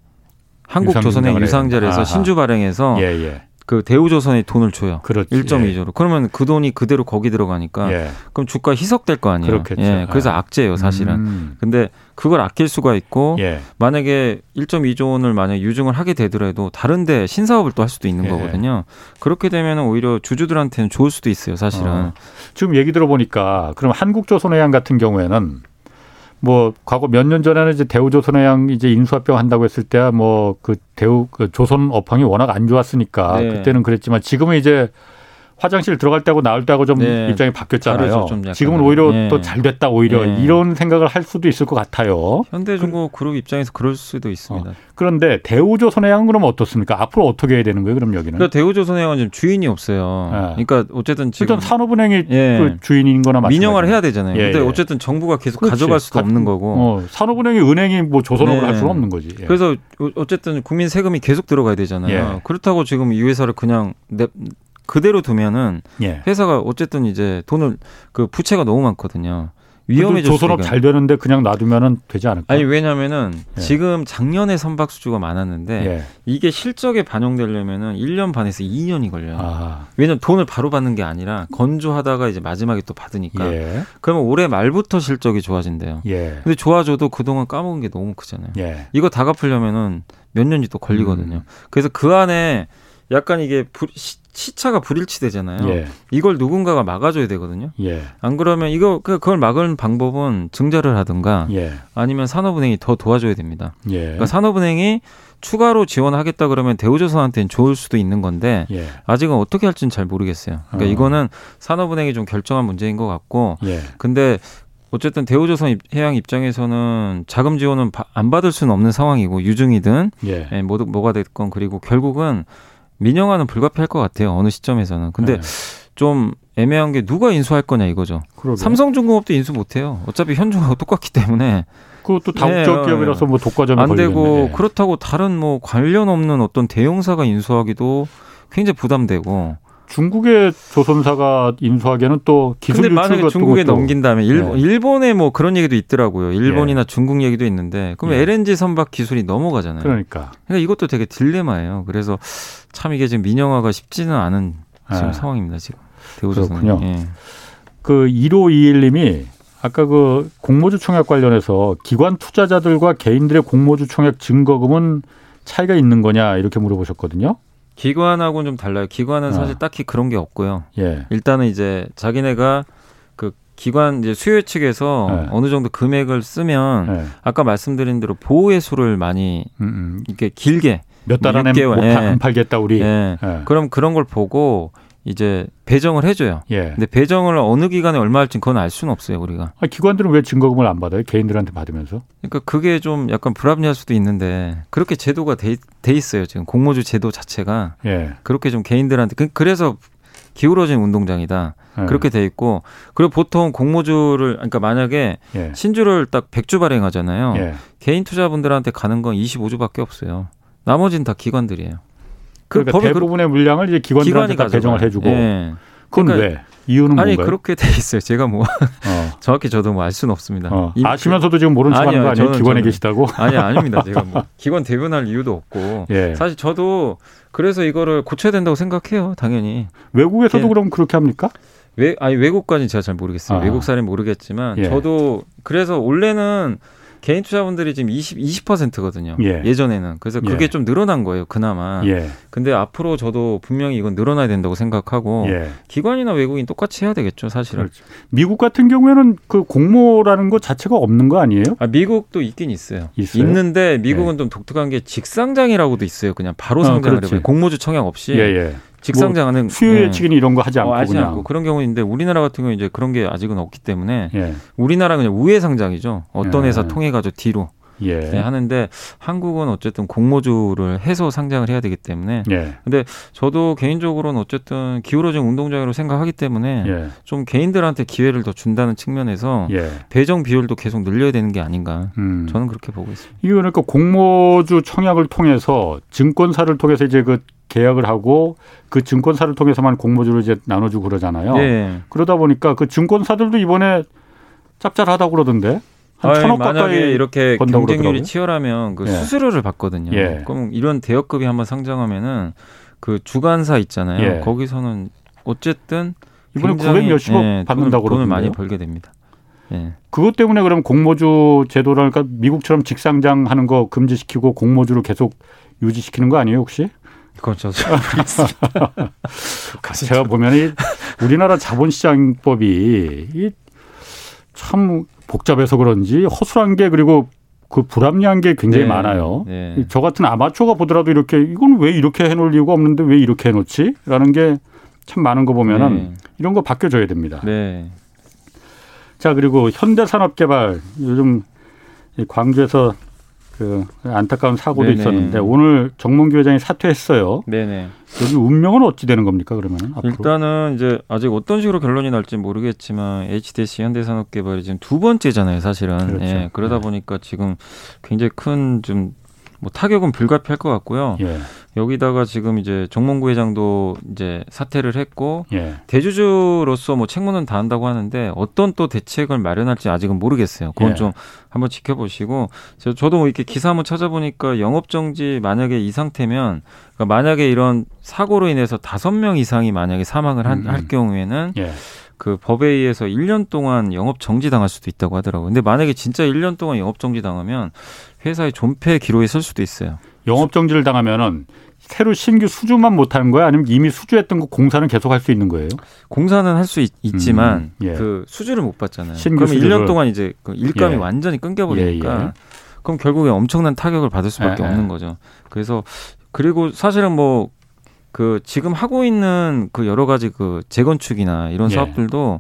한국조선해양 유상자를 해서 신주 발행해서 예, 예. 그 대우조선에 돈을 줘요. 그렇지. 1.2조로. 예. 그러면 그 돈이 그대로 거기 들어가니까 예. 그럼 주가 희석될 거 아니에요. 그렇겠죠. 예. 그래서 아. 악재예요, 사실은. 음. 근데 그걸 아낄 수가 있고 예. 만약에 1.2조 원을 만약 유증을 하게 되더라도 다른데 신사업을 또 할 수도 있는 예. 거거든요. 그렇게 되면 오히려 주주들한테는 좋을 수도 있어요, 사실은. 어. 지금 얘기 들어보니까 그럼 한국조선해양 같은 경우에는 뭐 과거 몇 년 전에는 이제 대우조선해양 이제 인수합병 한다고 했을 때야 뭐그 대우 그 조선 업황이 워낙 안 좋았으니까 네. 그때는 그랬지만 지금은 이제 화장실 들어갈 때하고 나올 때하고 좀 네. 입장이 바뀌었잖아요. 지금은 오히려 네. 또잘 됐다 오히려 네. 이런 생각을 할 수도 있을 것 같아요. 현대중공 그룹 입장에서 그럴 수도 있습니다. 어. 그런데 대우조선해양 그러면 어떻습니까? 앞으로 어떻게 해야 되는 거예요? 그럼 여기는? 그러니까 대우조선해양은 지금 주인이 없어요. 네. 그러니까 어쨌든 지금 일단 산업은행이 예. 그 주인인 거나 마찬가지. 민영화를 해야 되잖아요. 예. 근데 어쨌든 정부가 계속 그렇지. 가져갈 수도 없는 거고. 어. 산업은행이 은행이 뭐 조선업을 할 네. 수는 없는 거지. 예. 그래서 어쨌든 국민 세금이 계속 들어가야 되잖아요. 예. 그렇다고 지금 이 회사를 그냥 내, 그대로 두면은 예. 회사가 어쨌든 이제 돈을 그 부채가 너무 많거든요. 위험해져. 조선업 잘 되는데 그냥 놔두면은 되지 않을까? 아니 왜냐면은 예. 지금 작년에 선박 수주가 많았는데 예. 이게 실적에 반영되려면은 1년 반에서 2년이 걸려요. 아. 왜냐면 돈을 바로 받는 게 아니라 건조하다가 이제 마지막에 또 받으니까. 예. 그러면 올해 말부터 실적이 좋아진대요. 예. 근데 좋아져도 그동안 까먹은 게 너무 크잖아요. 예. 이거 다 갚으려면은 몇 년이 또 걸리거든요. 음. 그래서 그 안에 약간 이게 부, 시, 차가 불일치되잖아요. 예. 이걸 누군가가 막아줘야 되거든요. 예. 안 그러면 이거 그, 그걸 막을 방법은 증자를 하든가 예. 아니면 산업은행이 더 도와줘야 됩니다. 예. 그러니까 산업은행이 추가로 지원하겠다 그러면 대우조선한테는 좋을 수도 있는 건데 예. 아직은 어떻게 할지는 잘 모르겠어요. 그러니까 어. 이거는 산업은행이 좀 결정한 문제인 것 같고 예. 근데 어쨌든 대우조선 해양 입장에서는 자금 지원은 안 받을 수는 없는 상황이고 유증이든 예. 예, 뭐, 뭐가 됐건 그리고 결국은 민영화는 불가피할 것 같아요. 어느 시점에서는. 근데 네. 좀 애매한 게 누가 인수할 거냐 이거죠. 그러게. 삼성중공업도 인수 못해요. 어차피 현종하고 똑같기 때문에. 그것도 다국적 네, 기업이라서 뭐 독과점이 안 되고 네. 그렇다고 다른 뭐 관련 없는 어떤 대형사가 인수하기도 굉장히 부담되고. 중국의 조선사가 인수하기에는 또 기술 근데 만약에 중국에 넘긴다면 일본, 네. 일본에 뭐 그런 얘기도 있더라고요. 일본이나 네. 중국 얘기도 있는데 그럼 네. LNG 선박 기술이 넘어가잖아요. 그러니까. 그러니까 이것도 되게 딜레마예요. 그래서 참 이게 지금 민영화가 쉽지는 않은 지금 네. 상황입니다. 지금 대우조선. 그렇군요. 예. 그 1521님이 아까 그 공모주 총액 관련해서 기관 투자자들과 개인들의 공모주 총액 증거금은 차이가 있는 거냐 이렇게 물어보셨거든요. 기관하고는 좀 달라요. 기관은 사실 어. 딱히 그런 게 없고요. 예. 일단은 이제 자기네가 그 기관 이제 수요 측에서 네. 어느 정도 금액을 쓰면 네. 아까 말씀드린 대로 보호의 수를 많이 음, 음. 이렇게 길게 몇 달 안에 못 예. 팔겠다 우리. 예. 예. 그럼 그런 걸 보고 이제 배정을 해줘요. 예. 근데 배정을 어느 기간에 얼마 할지 그건 알 수는 없어요 우리가. 아, 기관들은 왜 증거금을 안 받아요? 개인들한테 받으면서? 그러니까 그게 좀 약간 불합리할 수도 있는데 그렇게 제도가 돼, 돼 있어요 지금 공모주 제도 자체가. 예. 그렇게 좀 개인들한테 그, 그래서 기울어진 운동장이다. 예. 그렇게 돼 있고 그리고 보통 공모주를 그러니까 만약에 예. 신주를 딱 100주 발행하잖아요. 예. 개인 투자분들한테 가는 건 25주밖에 없어요. 나머지는 다 기관들이에요. 그 그러니까 대부분의 그, 물량을 이제 기관들한테 다 배정을 해주고. 예. 그건 그러니까, 왜? 이유는 아니 뭔가요? 그렇게 돼 있어요. 제가 뭐 어. 정확히 저도 뭐 알 수는 없습니다. 어. 아시면서도 지금 모르는 척하는 거 아니에요? 기관에 저는, 계시다고? 아니 아닙니다. 제가 뭐 기관 대변할 이유도 없고 예. 사실 저도 그래서 이거를 고쳐야 된다고 생각해요. 당연히 외국에서도 예. 그럼 그렇게 합니까? 외 아니 외국까지는 제가 잘 모르겠어요. 아. 외국 사례는 모르겠지만 예. 저도 그래서 원래는 개인 투자분들이 지금 20, 20%거든요. 예. 전에는 그래서 그게 예. 좀 늘어난 거예요, 그나마. 예. 근데 앞으로 저도 분명히 이건 늘어나야 된다고 생각하고 예. 기관이나 외국인 똑같이 해야 되겠죠, 사실은. 그렇죠. 미국 같은 경우에는 그 공모라는 것 자체가 없는 거 아니에요? 아, 미국도 있긴 있어요. 있어요? 있는데 미국은 예. 좀 독특한 게 직상장이라고도 있어요. 그냥 바로 아, 상장을 아, 해요. 공모주 청약 없이. 예, 예. 직상장하는 뭐 수요 예측이니 네. 이런 거 하지 않고 어, 하지 그냥. 않고 그런 경우인데 우리나라 같은 경우 이제 그런 게 아직은 없기 때문에 예. 우리나라는 그냥 우회 상장이죠. 어떤 예. 회사 통해 가지고 뒤로 예. 네, 하는데 한국은 어쨌든 공모주를 해서 상장을 해야 되기 때문에 예. 근데 저도 개인적으로는 어쨌든 기울어진 운동장으로 생각하기 때문에 예. 좀 개인들한테 기회를 더 준다는 측면에서 예. 배정 비율도 계속 늘려야 되는 게 아닌가 음. 저는 그렇게 보고 있습니다. 이거 그러니까 공모주 청약을 통해서 증권사를 통해서 이제 그 계약을 하고 그 증권사를 통해서만 공모주를 이제 나눠주고 그러잖아요. 네. 그러다 보니까 그 증권사들도 이번에 짭짤하다고 그러던데. 한 천억 만약에 이렇게 경쟁률이. 치열하면 그 예. 수수료를 받거든요. 예. 그럼 이런 대여급이 한번 상장하면은 그 주관사 있잖아요. 예. 거기서는 어쨌든 이번에 900 몇십억 예, 받는다고 돈을, 돈을 많이 벌게 됩니다. 예. 그것 때문에 그럼 공모주 제도랄까 미국처럼 직상장 하는 거 금지시키고 공모주를 계속 유지시키는 거 아니에요 혹시? 그건 저도 제가 보면 이 우리나라 자본시장법이 참 복잡해서 그런지 허술한 게 그리고 그 불합리한 게 굉장히 네. 많아요. 네. 저 같은 아마추어가 보더라도 이렇게 이건 왜 이렇게 해놓을 이유가 없는데 왜 이렇게 해놓지? 라는 게 참 많은 거 보면은 네. 이런 거 바뀌어줘야 됩니다. 네. 자 그리고 현대산업개발 요즘 광주에서 그 안타까운 사고도 네네. 있었는데 오늘 정몽규 회장이 사퇴했어요. 네네. 여기 운명은 어찌 되는 겁니까 그러면 일단은 이제 아직 어떤 식으로 결론이 날지 모르겠지만 HDC 현대산업개발이 지금 두 번째잖아요, 사실은. 그렇죠. 예, 그러다 네. 보니까 지금 굉장히 큰 좀 뭐 타격은 불가피할 것 같고요. 예. 여기다가 지금 이제 정몽구 회장도 이제 사퇴를 했고 예. 대주주로서 뭐 책무는 다한다고 하는데 어떤 또 대책을 마련할지 아직은 모르겠어요. 그건 예. 좀 한번 지켜보시고 저도 뭐 이렇게 기사 한번 찾아보니까 영업 정지 만약에 이 상태면 그러니까 만약에 이런 사고로 인해서 다섯 명 이상이 만약에 사망을 한, 음. 할 경우에는 예. 그 법에 의해서 1년 동안 영업 정지 당할 수도 있다고 하더라고요. 근데 만약에 진짜 1년 동안 영업 정지 당하면 회사의 존폐 기록에 쓸 수도 있어요. 영업 정지를 당하면은 새로 신규 수주만 못 하는 거야? 아니면 이미 수주했던 거 공사는 계속 할 수 있는 거예요? 공사는 할 수 있지만 음, 예. 그 수주를 못 받잖아요. 그러면 수주를. 1년 동안 이제 그 일감이 예. 완전히 끊겨버리니까 예, 예, 그럼 결국에 엄청난 타격을 받을 수밖에 예, 예. 없는 거죠. 그래서 그리고 사실은 뭐 그 지금 하고 있는 그 여러 가지 그 재건축이나 이런 사업들도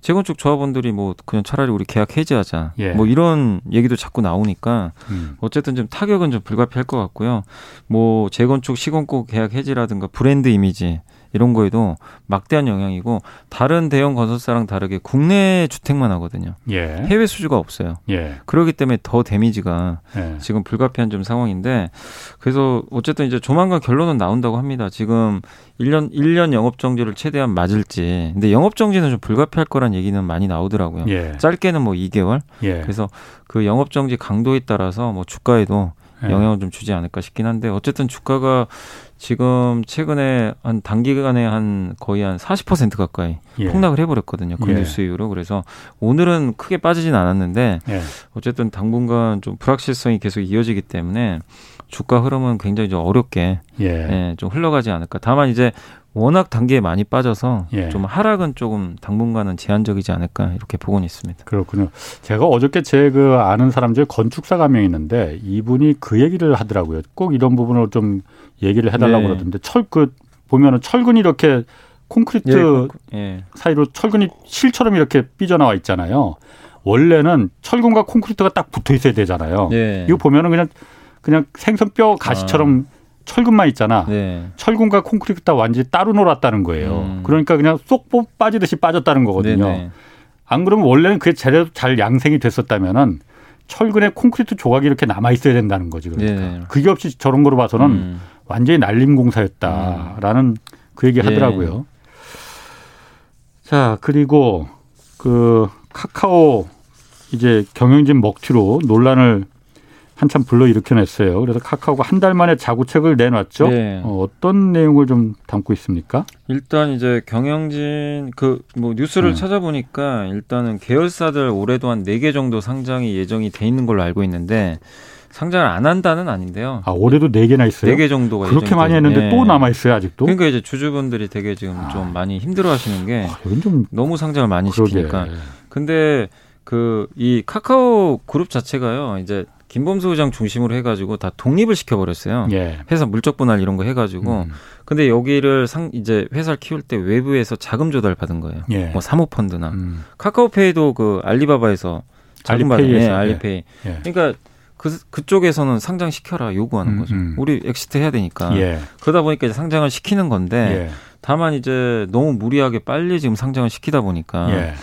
재건축 조합원들이 뭐 그냥 차라리 우리 계약 해지하자 예. 뭐 이런 얘기도 자꾸 나오니까 음. 어쨌든 좀 타격은 좀 불가피할 것 같고요. 뭐 재건축 시공고 계약 해지라든가 브랜드 이미지 이런 거에도 막대한 영향이고 다른 대형 건설사랑 다르게 국내 주택만 하거든요. 예. 해외 수주가 없어요. 예. 그렇기 때문에 더 데미지가 예. 지금 불가피한 좀 상황인데 그래서 어쨌든 이제 조만간 결론은 나온다고 합니다. 지금 1년 1년 영업 정지를 최대한 맞을지. 근데 영업 정지는 좀 불가피할 거란 얘기는 많이 나오더라고요. 예. 짧게는 뭐 2개월. 예. 그래서 그 영업 정지 강도에 따라서 뭐 주가에도 네. 영향을 좀 주지 않을까 싶긴 한데 어쨌든 주가가 지금 최근에 한 단기간에 한 거의 한 40% 가까이 예. 폭락을 해버렸거든요. 그 예. 뉴스 이후로. 그래서 오늘은 크게 빠지진 않았는데 예. 어쨌든 당분간 좀 불확실성이 계속 이어지기 때문에 주가 흐름은 굉장히 좀 어렵게 예. 예, 좀 흘러가지 않을까. 다만 이제 워낙 단계에 많이 빠져서 예. 좀 하락은 조금 당분간은 제한적이지 않을까 이렇게 보고는 있습니다. 그렇군요. 제가 어저께 제 그 아는 사람 중에 건축사가 한명 있는데 이분이 그 얘기를 하더라고요. 꼭 이런 부분을 좀 얘기를 해달라고 네. 그러던데 철 그 보면은 철근이 이렇게 콘크리트 예, 콘, 예. 사이로 철근이 실처럼 이렇게 삐져나와 있잖아요. 원래는 철근과 콘크리트가 딱 붙어 있어야 되잖아요. 예. 이거 보면은 그냥 그냥 생선뼈 가시처럼 아. 철근만 있잖아. 네. 철근과 콘크리트가 완전히 따로 놀았다는 거예요. 음. 그러니까 그냥 쏙 빠지듯이 빠졌다는 거거든요. 네네. 안 그러면 원래는 그게 제대로 잘 양생이 됐었다면은 철근에 콘크리트 조각이 이렇게 남아 있어야 된다는 거지. 그러니까 네. 그게 없이 저런 거로 봐서는 음. 완전히 날림 공사였다라는 음. 그 얘기 하더라고요. 네. 자 그리고 그 카카오 이제 경영진 먹튀로 논란을 한참 불러 일으켜냈어요. 그래서 카카오가 한 달 만에 자구책을 내놨죠. 네. 어, 떤 내용을 좀 담고 있습니까? 일단 이제 경영진 그 뭐 뉴스를 네. 찾아보니까 일단은 계열사들 올해도 한 네 개 정도 상장이 예정이 돼 있는 걸로 알고 있는데 상장을 안 한다는 아닌데요. 아 올해도 네 개나 있어요? 네 개 정도가 그렇게 많이 했는데 네. 또 남아 있어요 아직도? 그러니까 이제 주주분들이 되게 지금 아. 좀 많이 힘들어 하시는 게 아, 좀 너무 상장을 많이 그러게. 시키니까. 근데 그 이 카카오 그룹 자체가요 이제 김범수 의장 중심으로 해가지고 다 독립을 시켜버렸어요. 예. 회사 물적 분할 이런 거 해가지고. 음. 근데 여기를 상 이제 회사를 키울 때 외부에서 자금 조달 받은 거예요. 예. 뭐 사모펀드나 음. 카카오페이도 그 알리바바에서 자금 받은 예, 알리페이. 예. 그러니까 그 그쪽에서는 상장 시켜라 요구하는 음, 거죠. 음. 우리 exit 해야 되니까. 예. 그러다 보니까 이제 상장을 시키는 건데 예. 다만 이제 너무 무리하게 빨리 지금 상장을 시키다 보니까 예.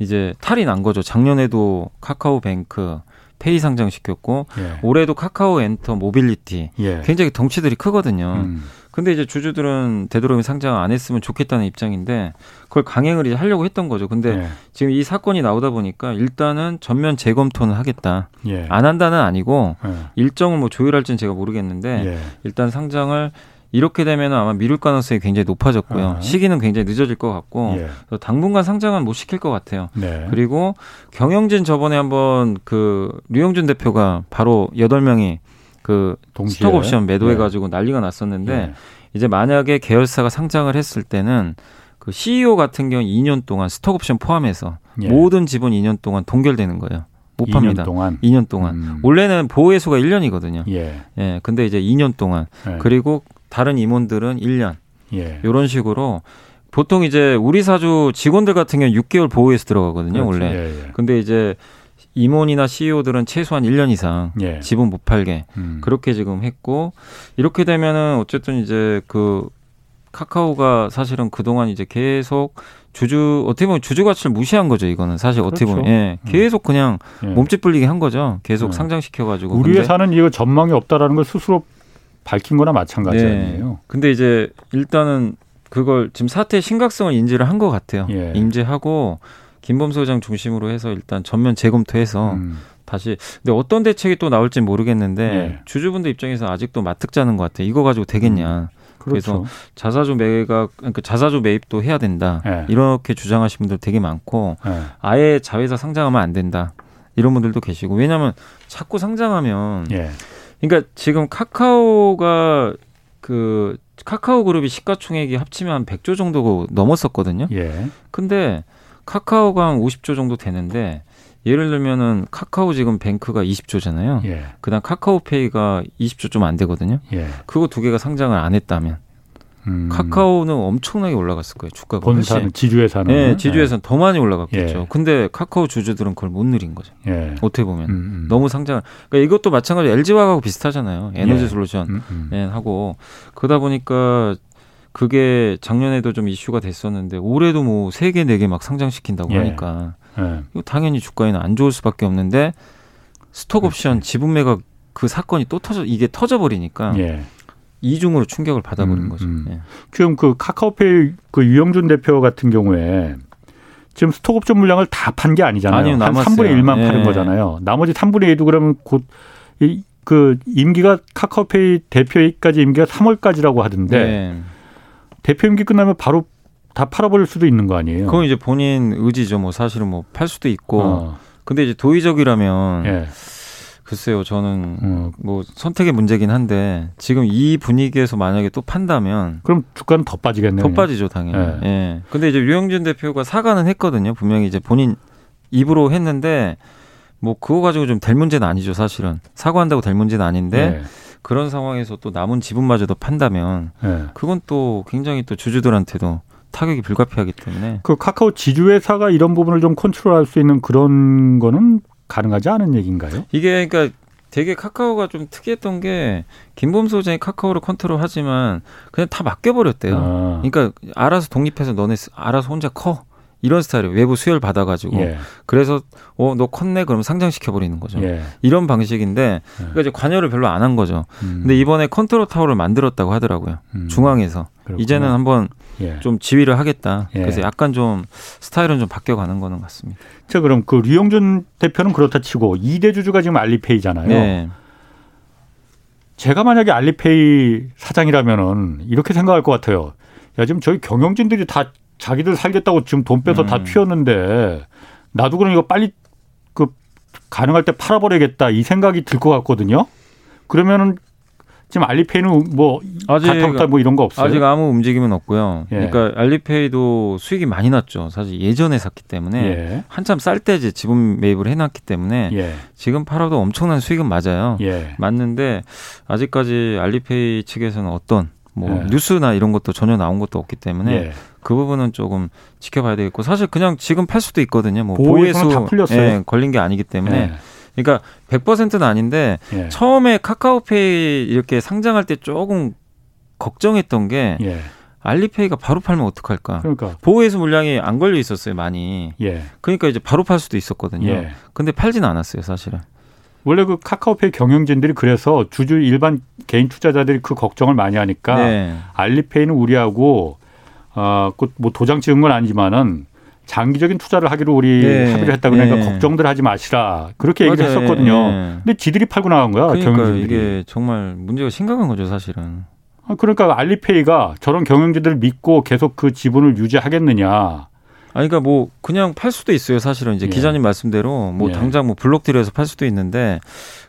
이제 탈이 난 거죠. 작년에도 카카오뱅크 페이 상장시켰고 예. 올해도 카카오 엔터 모빌리티 예. 굉장히 덩치들이 크거든요. 음. 근데 이제 주주들은 되도록이면 상장 안 했으면 좋겠다는 입장인데 그걸 강행을 이제 하려고 했던 거죠. 근데 예. 지금 이 사건이 나오다 보니까 일단은 전면 재검토는 하겠다. 예. 안 한다는 아니고 예. 일정을 뭐 조율할지는 제가 모르겠는데 예. 일단 상장을 이렇게 되면 아마 미룰 가능성이 굉장히 높아졌고요. 어. 시기는 굉장히 늦어질 것 같고 예. 당분간 상장은 못 시킬 것 같아요. 네. 그리고 경영진 저번에 한번 그 류영준 대표가 바로 여덟 명이 그 동시에. 스톡 옵션 매도해 가지고 네. 난리가 났었는데 네. 이제 만약에 계열사가 상장을 했을 때는 그 CEO 같은 경우 2년 동안 스톡 옵션 포함해서 예. 모든 지분 2년 동안 동결되는 거예요. 못 2년 팝니다. 동안 2년 동안. 음. 원래는 보호 해수가 1년이거든요. 예. 예. 근데 이제 2년 동안. 예. 그리고 다른 임원들은 1년. 예. 이런 식으로 보통 이제 우리 사주 직원들 같은 경우는 6개월 보호에서 들어가거든요, 그렇지. 원래. 예, 예. 근데 이제 임원이나 CEO들은 최소한 1년 이상 예. 지분 못 팔게 음. 그렇게 지금 했고 이렇게 되면은 어쨌든 이제 그 카카오가 사실은 그동안 이제 계속 주주 어떻게 보면 주주 가치를 무시한 거죠 이거는 사실 그렇죠. 어떻게 보면 예, 음. 계속 그냥 예. 몸집 불리게 한 거죠 계속 예. 상장시켜 가지고 우리 회사는 이거 전망이 없다라는 걸 스스로 밝힌 거나 마찬가지 네. 아니에요. 근데 이제 일단은 그걸 지금 사태의 심각성을 인지를 한 것 같아요. 예. 인지하고 김범수 의장 중심으로 해서 일단 전면 재검토해서 음. 다시 근데 어떤 대책이 또 나올지 모르겠는데 예. 주주분들 입장에서 아직도 맞특자는 것 같아요. 이거 가지고 되겠냐. 음. 그렇죠. 그래서 자사주 매각 그러니까 자사주 매입도 해야 된다. 예. 이렇게 주장하시는 분들 되게 많고 예. 아예 자회사 상장하면 안 된다. 이런 분들도 계시고 왜냐하면 자꾸 상장하면 예. 그러니까 지금 카카오가 그 카카오 그룹이 시가총액이 합치면 한 100조 정도 넘었었거든요. 예. 근데 카카오가 한 50조 정도 되는데 예를 들면은 카카오 지금 뱅크가 20조잖아요. 예. 그다음 카카오페이가 20조 좀 안 되거든요. 예. 그거 두 개가 상장을 안 했다면 음. 카카오는 엄청나게 올라갔을 거예요. 주가가. 본사는 지주회사는. 네, 지주회사는 네. 더 많이 올라갔겠죠. 예. 근데 카카오 주주들은 그걸 못 누린 거죠. 예. 어떻게 보면 음, 음. 너무 상장. 그러니까 이것도 마찬가지 LG화하고 비슷하잖아요. 에너지 예. 솔루션 음, 음. 네, 하고 그러다 보니까 그게 작년에도 좀 이슈가 됐었는데 올해도 뭐 세 개 네 개 막 상장시킨다고 예. 하니까 예. 이거 당연히 주가에는 안 좋을 수밖에 없는데 스톡옵션 지분 매각 그 사건이 또 터져 이게 터져 버리니까. 이중으로 충격을 받아버린 음, 거죠. 음. 예. 지금 그 카카오페이 그 류영준 대표 같은 경우에 지금 스톡옵션 물량을 다 판 게 아니잖아요. 아니요, 한 3분의 1만 예. 파는 거잖아요. 나머지 3분의 2도 그러면 곧 그 임기가 카카오페이 대표까지 임기가 3월까지라고 하던데 네. 대표 임기 끝나면 바로 다 팔아버릴 수도 있는 거 아니에요? 그건 이제 본인 의지죠. 뭐 사실은 뭐 팔 수도 있고. 어. 근데 이제 도의적이라면 예. 글쎄요, 저는 음. 뭐 선택의 문제긴 한데 지금 이 분위기에서 만약에 또 판다면 그럼 주가는 더 빠지겠네요. 더 빠지죠, 당연히. 예. 예. 근데 이제 유영준 대표가 사과는 했거든요. 분명히 이제 본인 입으로 했는데 뭐 그거 가지고 좀 될 문제는 아니죠, 사실은. 사과한다고 될 문제는 아닌데 예. 그런 상황에서 또 남은 지분마저도 판다면 예. 그건 또 굉장히 또 주주들한테도 타격이 불가피하기 때문에 그 카카오 지주회사가 이런 부분을 좀 컨트롤할 수 있는 그런 거는 가능하지 않은 얘기인가요? 이게 그러니까 되게 카카오가 좀 특이했던 게 김범수 의장이 카카오를 컨트롤하지만 그냥 다 맡겨버렸대요. 아. 그러니까 알아서 독립해서 너네 알아서 혼자 커. 이런 스타일이에요. 외부 수혈 받아가지고. 예. 그래서 어 너 컸네 그러면 상장시켜 버리는 거죠. 예. 이런 방식인데 예. 그러니까 이제 관여를 별로 안 한 거죠. 음. 근데 이번에 컨트롤 타워를 만들었다고 하더라고요. 음. 중앙에서 그렇구나. 이제는 한번 예. 좀 지휘를 하겠다. 예. 그래서 약간 좀 스타일은 좀 바뀌어가는 거는 같습니다. 자 그럼 그 류영준 대표는 그렇다 치고 이대 주주가 지금 알리페이잖아요. 네. 제가 만약에 알리페이 사장이라면은 이렇게 생각할 것 같아요. 야 지금 저희 경영진들이 다 자기들 살겠다고 지금 돈 빼서 음. 다 튀었는데 나도 그럼 이거 빨리 그 가능할 때 팔아버리겠다 이 생각이 들 것 같거든요. 그러면은 지금 알리페이는 뭐 아직 가타부타 뭐 이런 거 없어요? 아직 아무 움직임은 없고요. 예. 그러니까 알리페이도 수익이 많이 났죠. 사실 예전에 샀기 때문에 예. 한참 쌀 때 이제 지분 매입을 해놨기 때문에 예. 지금 팔아도 엄청난 수익은 맞아요. 예. 맞는데 아직까지 알리페이 측에서는 어떤 뭐 예. 뉴스나 이런 것도 전혀 나온 것도 없기 때문에 예. 그 부분은 조금 지켜봐야 되겠고 사실 그냥 지금 팔 수도 있거든요. 뭐 보호에서 다 풀렸어요. 예, 걸린 게 아니기 때문에. 예. 그러니까 100%는 아닌데 예. 처음에 카카오페이 이렇게 상장할 때 조금 걱정했던 게 예. 알리페이가 바로 팔면 어떡할까? 그러니까 보호해수 물량이 안 걸려 있었어요, 많이. 예. 그러니까 이제 바로 팔 수도 있었거든요. 예. 근데 팔지는 않았어요, 사실은. 원래 그 카카오페이 경영진들이 그래서 주주 일반 개인 투자자들이 그 걱정을 많이 하니까 네. 알리페이는 우리하고 어뭐 도장 찍은 건 아니지만은 장기적인 투자를 하기로 우리 네. 합의를 했다 그러니까 네. 걱정들 하지 마시라 그렇게 얘기를 맞아요. 했었거든요. 네. 근데 지들이 팔고 나간 거야. 그러니까 경영진들이. 이게 정말 문제가 심각한 거죠, 사실은. 아, 그러니까 알리페이가 저런 경영진들을 믿고 계속 그 지분을 유지하겠느냐. 아니 그러니까 뭐 그냥 팔 수도 있어요. 사실은 이제 예. 기자님 말씀대로 뭐 예. 당장 뭐 블록딜에서 팔 수도 있는데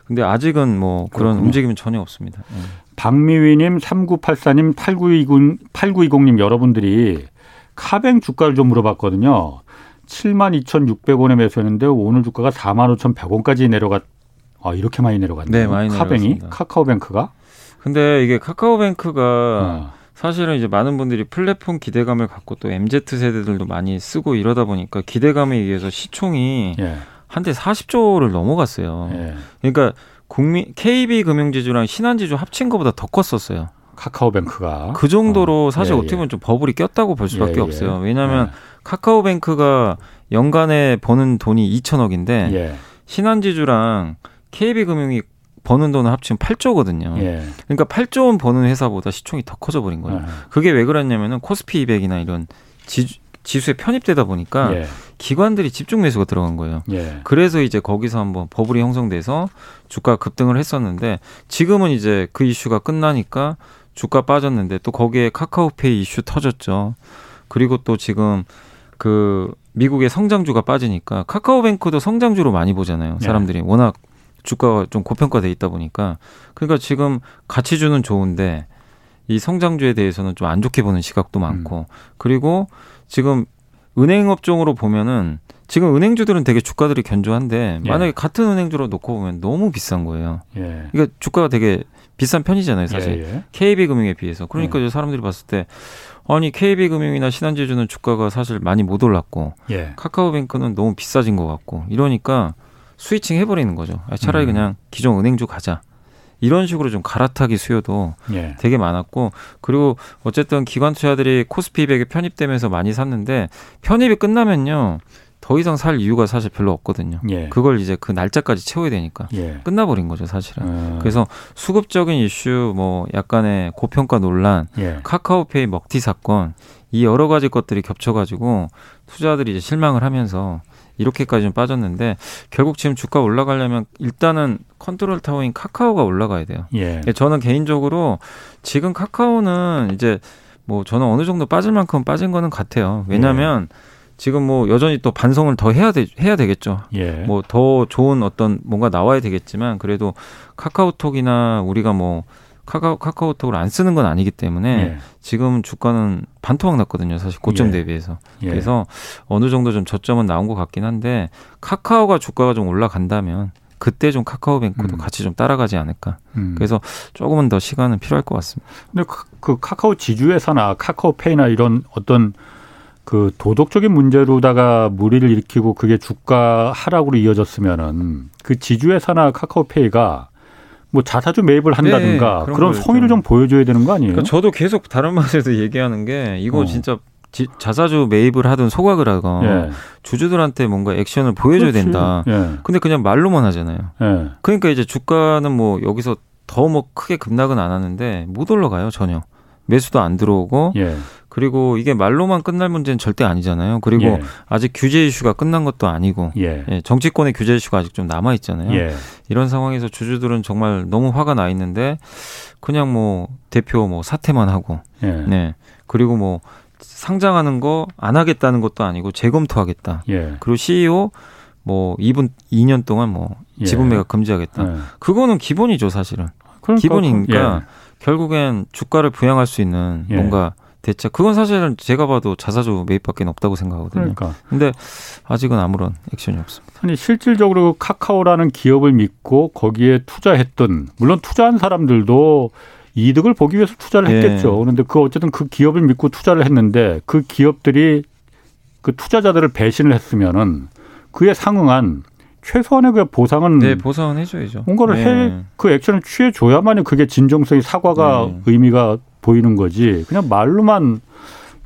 근데 아직은 뭐 그런 그렇군요. 움직임은 전혀 없습니다. 예. 박미위님, 3984님, 8920, 8920님 여러분들이 카뱅 주가를 좀 물어봤거든요. 7만 2,600원에 매수했는데 오늘 주가가 4만 5,100원까지 내려갔. 아 이렇게 많이 내려갔네요. 네, 많이 카뱅이 내려갔습니다. 카카오뱅크가. 근데 이게 카카오뱅크가 어. 사실은 이제 많은 분들이 플랫폼 기대감을 갖고 또 MZ 세대들도 많이 쓰고 이러다 보니까 기대감에 의해서 시총이 예. 한대 40조를 넘어갔어요. 예. 그러니까 국민 KB 금융지주랑 신한지주 합친 것보다 더 컸었어요. 카카오뱅크가 그 정도로 어. 사실 예, 어떻게 보면 좀 버블이 꼈다고 볼 수밖에 예, 예. 없어요. 왜냐하면 예. 카카오뱅크가 연간에 버는 돈이 2천억인데 예. 신한지주랑 KB금융이 버는 돈을 합치면 8조거든요. 예. 그러니까 8조 원 버는 회사보다 시총이 더 커져 버린 거예요. 아. 그게 왜 그랬냐면은 코스피 200이나 이런 지, 지수에 편입되다 보니까 예. 기관들이 집중 매수가 들어간 거예요. 예. 그래서 이제 거기서 한번 버블이 형성돼서 주가 급등을 했었는데 지금은 이제 그 이슈가 끝나니까 주가 빠졌는데 또 거기에 카카오페이 이슈 터졌죠. 그리고 또 지금 그 미국의 성장주가 빠지니까 카카오뱅크도 성장주로 많이 보잖아요. 사람들이 예. 워낙 주가가 좀 고평가돼 있다 보니까 그러니까 지금 가치주는 좋은데 이 성장주에 대해서는 좀 안 좋게 보는 시각도 많고 음. 그리고 지금 은행 업종으로 보면은 지금 은행주들은 되게 주가들이 견조한데 예. 만약에 같은 은행주로 놓고 보면 너무 비싼 거예요. 예. 그러니까 주가가 되게 비싼 편이잖아요, 사실. 예, 예. KB금융에 비해서. 그러니까 예. 사람들이 봤을 때 아니 KB금융이나 신한지주는 주가가 사실 많이 못 올랐고 예. 카카오뱅크는 너무 비싸진 것 같고 이러니까 스위칭 해버리는 거죠. 차라리 음. 그냥 기존 은행주 가자. 이런 식으로 좀 갈아타기 수요도 예. 되게 많았고 그리고 어쨌든 기관 투자들이 코스피 100에 편입되면서 많이 샀는데 편입이 끝나면요. 더 이상 살 이유가 사실 별로 없거든요. 예. 그걸 이제 그 날짜까지 채워야 되니까 예. 끝나버린 거죠, 사실은. 음. 그래서 수급적인 이슈, 뭐 약간의 고평가 논란, 예. 카카오페이 먹튀 사건 이 여러 가지 것들이 겹쳐가지고 투자자들이 이제 실망을 하면서 이렇게까지 좀 빠졌는데 결국 지금 주가 올라가려면 일단은 컨트롤 타워인 카카오가 올라가야 돼요. 예. 예. 저는 개인적으로 지금 카카오는 이제 뭐 저는 어느 정도 빠질 만큼 빠진 거는 같아요. 왜냐하면 예. 지금 뭐 여전히 또 반성을 더 해야 되, 해야 되겠죠. 예. 뭐더 좋은 어떤 뭔가 나와야 되겠지만 그래도 카카오톡이나 우리가 뭐 카카오, 카카오톡을 안 쓰는 건 아니기 때문에 예. 지금 주가는 반토막 났거든요. 사실 고점 예. 대비해서. 예. 그래서 어느 정도 좀 저점은 나온 것 같긴 한데 카카오가 주가가 좀 올라간다면 그때 좀 카카오뱅크도 음. 같이 좀 따라가지 않을까. 음. 그래서 조금은 더 시간은 필요할 것 같습니다. 근데 그, 그 카카오 지주회사나 카카오페이나 이런 어떤 그 도덕적인 문제로다가 무리를 일으키고 그게 주가 하락으로 이어졌으면은 그 지주회사나 카카오페이가 뭐 자사주 매입을 한다든가 네, 그런, 그런 성의를 좀 보여줘야 되는 거 아니에요? 그러니까 저도 계속 다른 맛에서 얘기하는 게 이거 어. 진짜 지, 자사주 매입을 하든 소각을 하건 예. 주주들한테 뭔가 액션을 보여줘야 그렇지. 된다. 예. 근데 그냥 말로만 하잖아요. 예. 그러니까 이제 주가는 뭐 여기서 더 뭐 크게 급락은 안 하는데 못 올라가요 전혀. 매수도 안 들어오고 예. 그리고 이게 말로만 끝날 문제는 절대 아니잖아요. 그리고 예. 아직 규제 이슈가 끝난 것도 아니고 예. 예, 정치권의 규제 이슈가 아직 좀 남아 있잖아요. 예. 이런 상황에서 주주들은 정말 너무 화가 나 있는데 그냥 뭐 대표 뭐 사퇴만 하고 예. 네 그리고 뭐 상장하는 거 안 하겠다는 것도 아니고 재검토하겠다. 예. 그리고 CEO 뭐 2분 2년 동안 뭐 지분 매각 금지하겠다. 그거는 기본이죠 사실은. 그러니까, 기본이니까 결국엔 주가를 부양할 수 있는 뭔가 대책. 그건 사실은 제가 봐도 자사주 매입밖에 없다고 생각하거든요. 그러니까. 근데 아직은 아무런 액션이 없습니다. 아니 실질적으로 카카오라는 기업을 믿고 거기에 투자했던 물론 투자한 사람들도 이득을 보기 위해서 투자를 예. 했겠죠. 네. 그런데 그 어쨌든 그 기업을 믿고 투자를 했는데 그 기업들이 그 투자자들을 배신을 했으면은 그에 상응한 최소한의 그 보상은 네 보상은 해줘야죠. 뭔가를 네. 해그 액션을 취해줘야만이 그게 진정성이 사과가 네. 의미가 보이는 거지. 그냥 말로만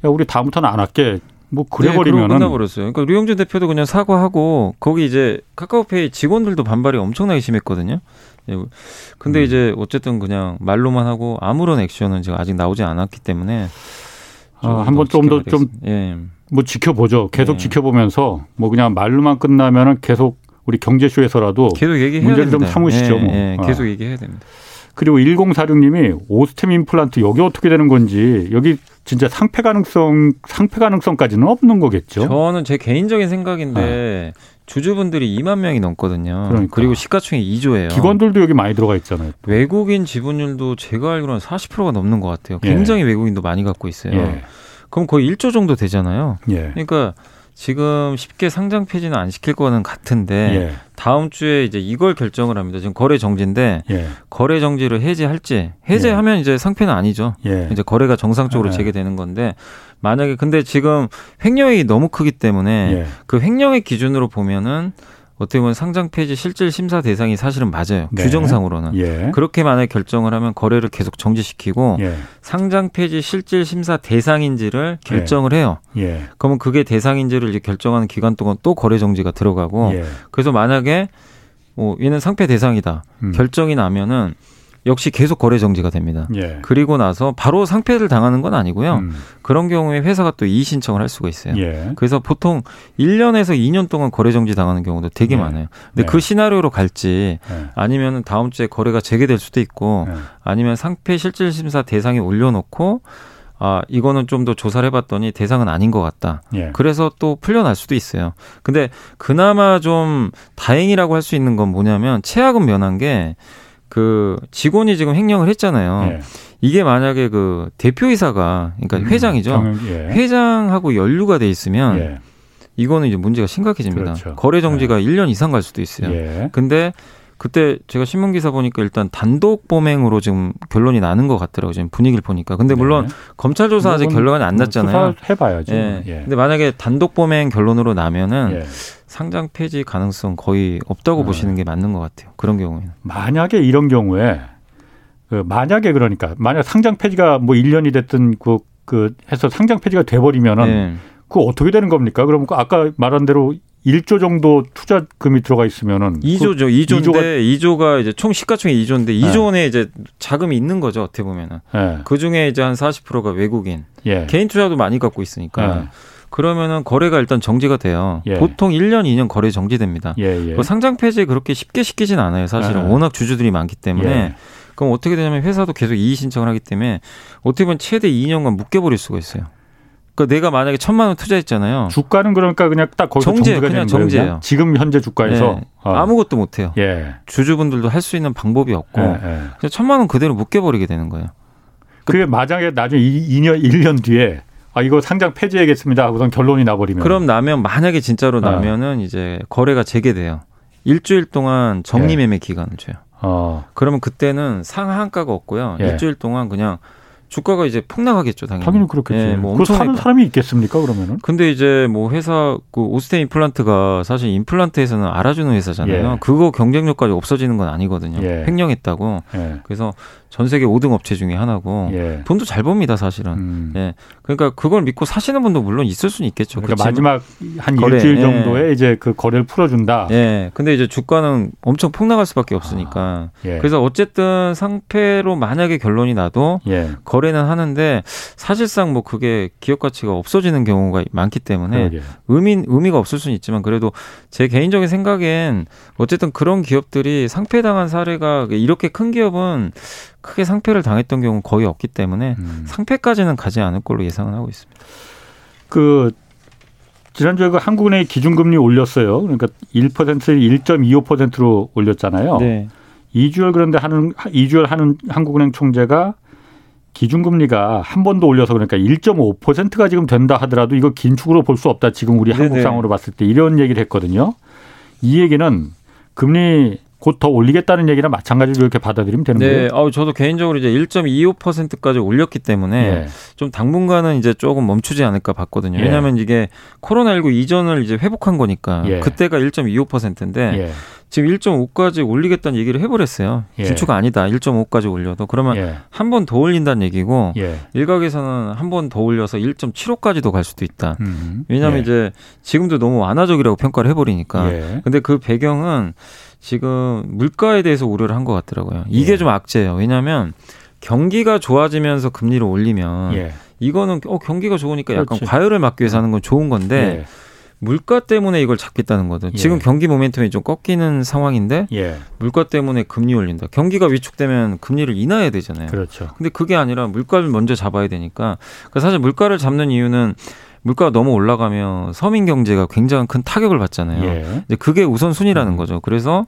야 우리 다음부터는 안 할게. 뭐 그래버리면은 네, 끝나버렸어요. 그러니까 류영준 대표도 그냥 사과하고 거기 이제 카카오페이 직원들도 반발이 엄청나게 심했거든요. 예, 근데 음. 이제 어쨌든 그냥 말로만 하고 아무런 액션은 지금 아직 나오지 않았기 때문에 아, 한번 좀 더좀 예. 뭐 지켜보죠. 계속 예. 지켜보면서 뭐 그냥 말로만 끝나면은 계속 우리 경제쇼에서라도 계속 얘기해야 문제를 됩니다. 좀 삼으시죠. 예, 뭐. 예, 계속 아. 얘기해야 됩니다. 그리고 1046님이 오스템 임플란트 여기 어떻게 되는 건지 여기 진짜 상패 가능성 상패 가능성까지는 없는 거겠죠. 저는 제 개인적인 생각인데 아. 주주분들이 2만 명이 넘거든요. 그러니까. 그리고 시가총액 2조예요. 기관들도 여기 많이 들어가 있잖아요. 또. 외국인 지분율도 제가 알기로는 40%가 넘는 것 같아요. 예. 굉장히 예. 외국인도 많이 갖고 있어요. 예. 그럼 거의 1조 정도 되잖아요. 예. 그러니까 지금 쉽게 상장 폐지는 안 시킬 거는 같은데 예. 다음 주에 이제 이걸 결정을 합니다. 지금 거래 정지인데 예. 거래 정지를 해제할지 해제하면 예. 이제 상패는 아니죠. 예. 이제 거래가 정상적으로 예. 재개되는 건데 만약에 근데 지금 횡령이 너무 크기 때문에 예. 그 횡령의 기준으로 보면은 어떻게 보면 상장 폐지 실질 심사 대상이 사실은 맞아요. 네. 규정상으로는. 예. 그렇게 만약 결정을 하면 거래를 계속 정지시키고 예. 상장 폐지 실질 심사 대상인지를 예. 결정을 해요. 예. 그러면 그게 대상인지를 이제 결정하는 기간 동안 또 거래 정지가 들어가고 예. 그래서 만약에 뭐 얘는 상패 대상이다. 음. 결정이 나면은 역시 계속 거래 정지가 됩니다. 예. 그리고 나서 바로 상패를 당하는 건 아니고요. 음. 그런 경우에 회사가 또 이의 신청을 할 수가 있어요. 예. 그래서 보통 1년에서 2년 동안 거래 정지 당하는 경우도 되게 예. 많아요. 근데 그 네. 시나리오로 갈지 예. 아니면 다음 주에 거래가 재개될 수도 있고 예. 아니면 상패 실질 심사 대상에 올려놓고 아, 이거는 좀 더 조사를 해봤더니 대상은 아닌 것 같다. 예. 그래서 또 풀려날 수도 있어요. 근데 그나마 좀 다행이라고 할 수 있는 건 뭐냐면 최악은 면한 게 그 직원이 지금 횡령을 했잖아요. 예. 이게 만약에 그 대표이사가 그러니까 음, 회장이죠. 경, 예. 회장하고 연루가 돼 있으면 예. 이거는 이제 문제가 심각해집니다. 그렇죠. 거래 정지가 예. 1년 이상 갈 수도 있어요. 예. 근데 그때 제가 신문 기사 보니까 일단 단독 범행으로 지금 결론이 나는 것 같더라고요. 지금 분위기를 보니까. 근데 물론 네. 검찰 조사 아직 결론이 안 났잖아요. 해봐야죠. 예. 예. 근데 만약에 단독 범행 결론으로 나면은 예. 상장 폐지 가능성 거의 없다고 네. 보시는 게 맞는 것 같아요. 그런 경우에는. 만약에 이런 경우에 그 만약에 그러니까 만약 상장 폐지가 뭐 1년이 됐든 그, 그 해서 상장 폐지가 돼버리면은 네. 그 어떻게 되는 겁니까? 그럼 그 아까 말한 대로 1조 정도 투자금이 들어가 있으면은 2조죠. 2조인데 2조가, 2조가 이제 총 시가총액 2조인데 2조 원에 이제 자금이 있는 거죠. 어떻게 보면은. 네. 그 중에 이제 한 40%가 외국인. 예. 개인 투자도 많이 갖고 있으니까. 예. 그러면은 거래가 일단 정지가 돼요. 예. 보통 1년, 2년 거래 정지됩니다. 예, 예. 그 상장 폐지 그렇게 쉽게 시키진 않아요. 사실은 예. 워낙 주주들이 많기 때문에. 예. 그럼 어떻게 되냐면 회사도 계속 이의 신청을 하기 때문에 어떻게 보면 최대 2년간 묶여버릴 수가 있어요. 그러니까 내가 만약에 천만 원 투자했잖아요. 주가는 그러니까 그냥 딱 거기서 정제, 정지가 그냥 정지예요. 그냥? 지금 현재 주가에서 네. 어. 아무것도 못 해요. 예. 주주분들도 할 수 있는 방법이 없고 예, 예. 그냥 천만 원 그대로 묶여버리게 되는 거예요. 그게 만약에 나중에 2년 1년 뒤에 아 이거 상장 폐지하겠습니다 하고선 결론이 나버리면 그럼 나면 만약에 진짜로 어. 나면은 어. 이제 거래가 재개돼요. 일주일 동안 정리매매 예. 기간을 줘요. 어. 그러면 그때는 상한가가 없고요. 예. 일주일 동안 그냥 주가가 이제 폭락하겠죠, 당연히. 당연히 그렇겠지. 예, 뭐 엄청 사는 사람이 있겠습니까, 그러면은? 근데 이제 뭐 회사 그 오스테 임플란트가 사실 임플란트에서는 알아주는 회사잖아요. 예. 그거 경쟁력까지 없어지는 건 아니거든요. 예. 횡령했다고. 예. 그래서 전 세계 5등 업체 중에 하나고 예. 돈도 잘 법니다 사실은. 음. 예. 그러니까 그걸 믿고 사시는 분도 물론 있을 수는 있겠죠. 그러니까 마지막 한 거래. 일주일 예. 정도에 이제 그 거래를 풀어준다. 예. 근데 이제 주가는 엄청 폭락할 수밖에 없으니까. 아. 예. 그래서 어쨌든 상패로 만약에 결론이 나도 예. 거래는 하는데 사실상 뭐 그게 기업 가치가 없어지는 경우가 많기 때문에 그러게. 의미 의미가 없을 수는 있지만 그래도 제 개인적인 생각엔 어쨌든 그런 기업들이 상패당한 사례가 이렇게 큰 기업은 크게 상패를 당했던 경우는 거의 없기 때문에 음. 상패까지는 가지 않을 걸로 예상을 하고 있습니다. 그 지난주에 그 한국은행이 기준금리 올렸어요. 그러니까 1%를 1.25%로 올렸잖아요. 네. 이주열 그런데 하는 이주열 하는 한국은행 총재가 기준금리가 한 번 더 올려서 그러니까 1.5%가 지금 된다 하더라도 이거 긴축으로 볼 수 없다. 지금 우리 네네. 한국 상으로 봤을 때 이런 얘기를 했거든요. 이 얘기는 금리 곧 더 올리겠다는 얘기랑 마찬가지로 이렇게 받아들이면 되는 네. 거예요. 어, 저도 개인적으로 이제 1.25%까지 올렸기 때문에 예. 좀 당분간은 이제 조금 멈추지 않을까 봤거든요. 예. 왜냐하면 이게 코로나19 이전을 이제 회복한 거니까 예. 그때가 1.25%인데 예. 지금 1.5까지 올리겠다는 얘기를 해버렸어요. 예. 긴축 아니다. 1.5까지 올려도 그러면 예. 한번 더 올린다는 얘기고 일각에서는 한 번 더 올려서 1.75까지도 갈 수도 있다. 음. 왜냐하면 이제 지금도 너무 완화적이라고 평가를 해버리니까. 근데 그 배경은 지금 물가에 대해서 우려를 한 것 같더라고요. 이게 예. 좀 악재예요. 왜냐하면 경기가 좋아지면서 금리를 올리면 예. 이거는 어 경기가 좋으니까 약간 그렇지. 과열을 막기 위해서 하는 건 좋은 건데 예. 물가 때문에 이걸 잡겠다는 거든. 예. 지금 경기 모멘텀이 좀 꺾이는 상황인데 예. 물가 때문에 금리 올린다. 경기가 위축되면 금리를 인하해야 되잖아요. 그렇죠. 근데 그게 아니라 물가를 먼저 잡아야 되니까. 그러니까 사실 물가를 잡는 이유는 물가가 너무 올라가면 서민 경제가 굉장히 큰 타격을 받잖아요. 예. 이제 그게 우선순위라는 음. 거죠. 그래서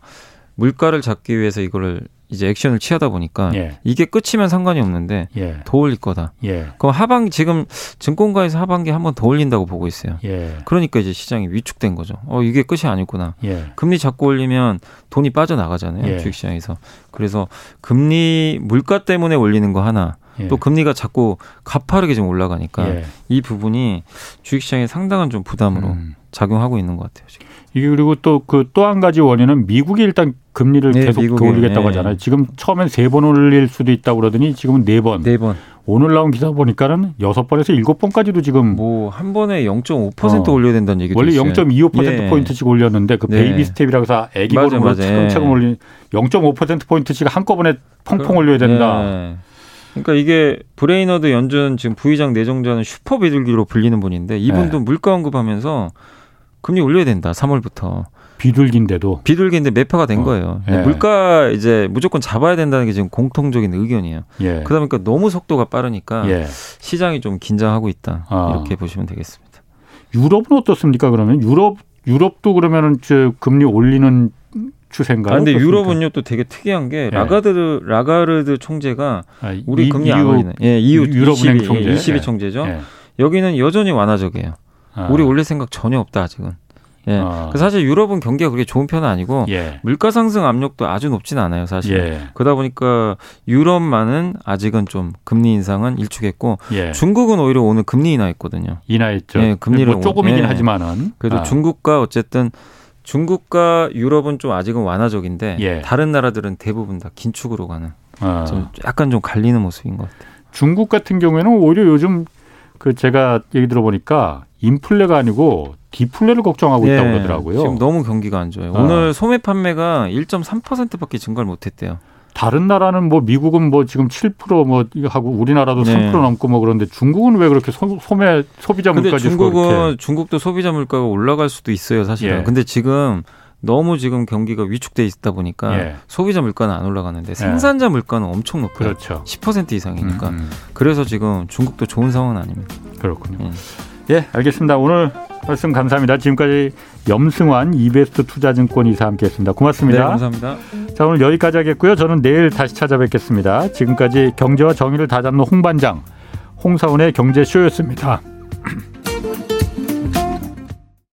물가를 잡기 위해서 이거를 이제 액션을 취하다 보니까 예. 이게 끝이면 상관이 없는데 예. 더 올릴 거다. 예. 그럼 하반 지금 증권가에서 하반기 한번 더 올린다고 보고 있어요. 예. 그러니까 이제 시장이 위축된 거죠. 어 이게 끝이 아니구나. 예. 금리 자꾸 올리면 돈이 빠져 나가잖아요. 예. 주식시장에서. 그래서 금리 물가 때문에 올리는 거 하나. 예. 또 금리가 자꾸 가파르게 좀 올라가니까 예. 이 부분이 주식시장에 상당한 좀 부담으로 음. 작용하고 있는 것 같아요. 지금. 이게 그리고 또 그 또 한 가지 원인은 미국이 일단 금리를 네, 계속 미국에, 올리겠다고 네. 하잖아요. 지금 처음엔 세 번 올릴 수도 있다고 그러더니 지금은 네 번. 네 번. 오늘 나온 기사 보니까는 여섯 번에서 일곱 번까지도 지금 뭐 한 번에 0.5% 어. 올려야 된다는 얘기도 원래 0.25% 예. 포인트씩 올렸는데 그 네. baby step이라고 해서 애기 걸음으로 차근차근 올린 0.5% 포인트씩 한꺼번에 펑펑 그, 올려야 된다. 네. 그러니까 이게 브레이너드 연준 지금 부의장 내정자는 슈퍼 비둘기로 불리는 분인데 이분도 네. 물가 언급하면서 금리 올려야 된다. 3월부터. 비둘기인데도 비둘기인데 매파가 된 어. 거예요. 예. 물가 이제 무조건 잡아야 된다는 게 지금 공통적인 의견이에요. 예. 그러다 보니까 너무 속도가 빠르니까 예. 시장이 좀 긴장하고 있다. 아. 이렇게 보시면 되겠습니다. 유럽은 어떻습니까? 그러면 유럽 유럽도 그러면은 저 금리 올리는 추세인가요? 아, 근데? 유럽은요 또 되게 특이한 게 예. 라가드 라가르드 총재가 아, 우리 이, 금리 안 올리는 예, EU 유럽은행 22, 총재 22 예. 총재죠. 예. 여기는 여전히 완화적이에요. 아. 우리 올릴 생각 전혀 없다 아직은. 예. 아. 그 사실 유럽은 경기가 그렇게 좋은 편은 아니고 예. 물가 상승 압력도 아주 높진 않아요, 사실. 예. 그러다 보니까 유럽만은 아직은 좀 금리 인상은 일축했고 예. 중국은 오히려 오늘 금리 인하했거든요. 인하했죠. 예, 금리를 뭐 조금이긴 예. 하지만은 그래도 아. 중국과 어쨌든 중국과 유럽은 좀 아직은 완화적인데 예. 다른 나라들은 대부분 다 긴축으로 가는 아. 좀 약간 좀 갈리는 모습인 것 같아요. 중국 같은 경우에는 오히려 요즘 그 제가 얘기 들어보니까 인플레가 아니고 디플레를 걱정하고 있다고 예, 그러더라고요. 지금 너무 경기가 안 좋아요. 아. 오늘 소매 판매가 1.3%밖에 증가를 못했대요. 다른 나라는 뭐 미국은 뭐 지금 7%뭐 이거 하고 우리나라도 네. 3% 넘고 뭐 그런데 중국은 왜 그렇게 소, 매 소비자 물가 지수 중국은 중국도 소비자 물가가 올라갈 수도 있어요 사실은. 예. 근데 지금 너무 지금 경기가 위축돼 있다 보니까 예. 소비자 물가는 안 올라가는데 예. 생산자 물가는 엄청 높아요. 그렇죠. 10% 이상이니까. 음, 음. 그래서 지금 중국도 좋은 상황은 아닙니다. 그렇군요. 예, 예 알겠습니다. 오늘 말씀 감사합니다. 지금까지 염승환 이베스트 투자증권 이사 함께했습니다. 고맙습니다. 네, 감사합니다. 자, 오늘 여기까지 하겠고요. 저는 내일 다시 찾아뵙겠습니다. 지금까지 경제와 정의를 다잡는 홍반장 홍사원의 경제쇼였습니다.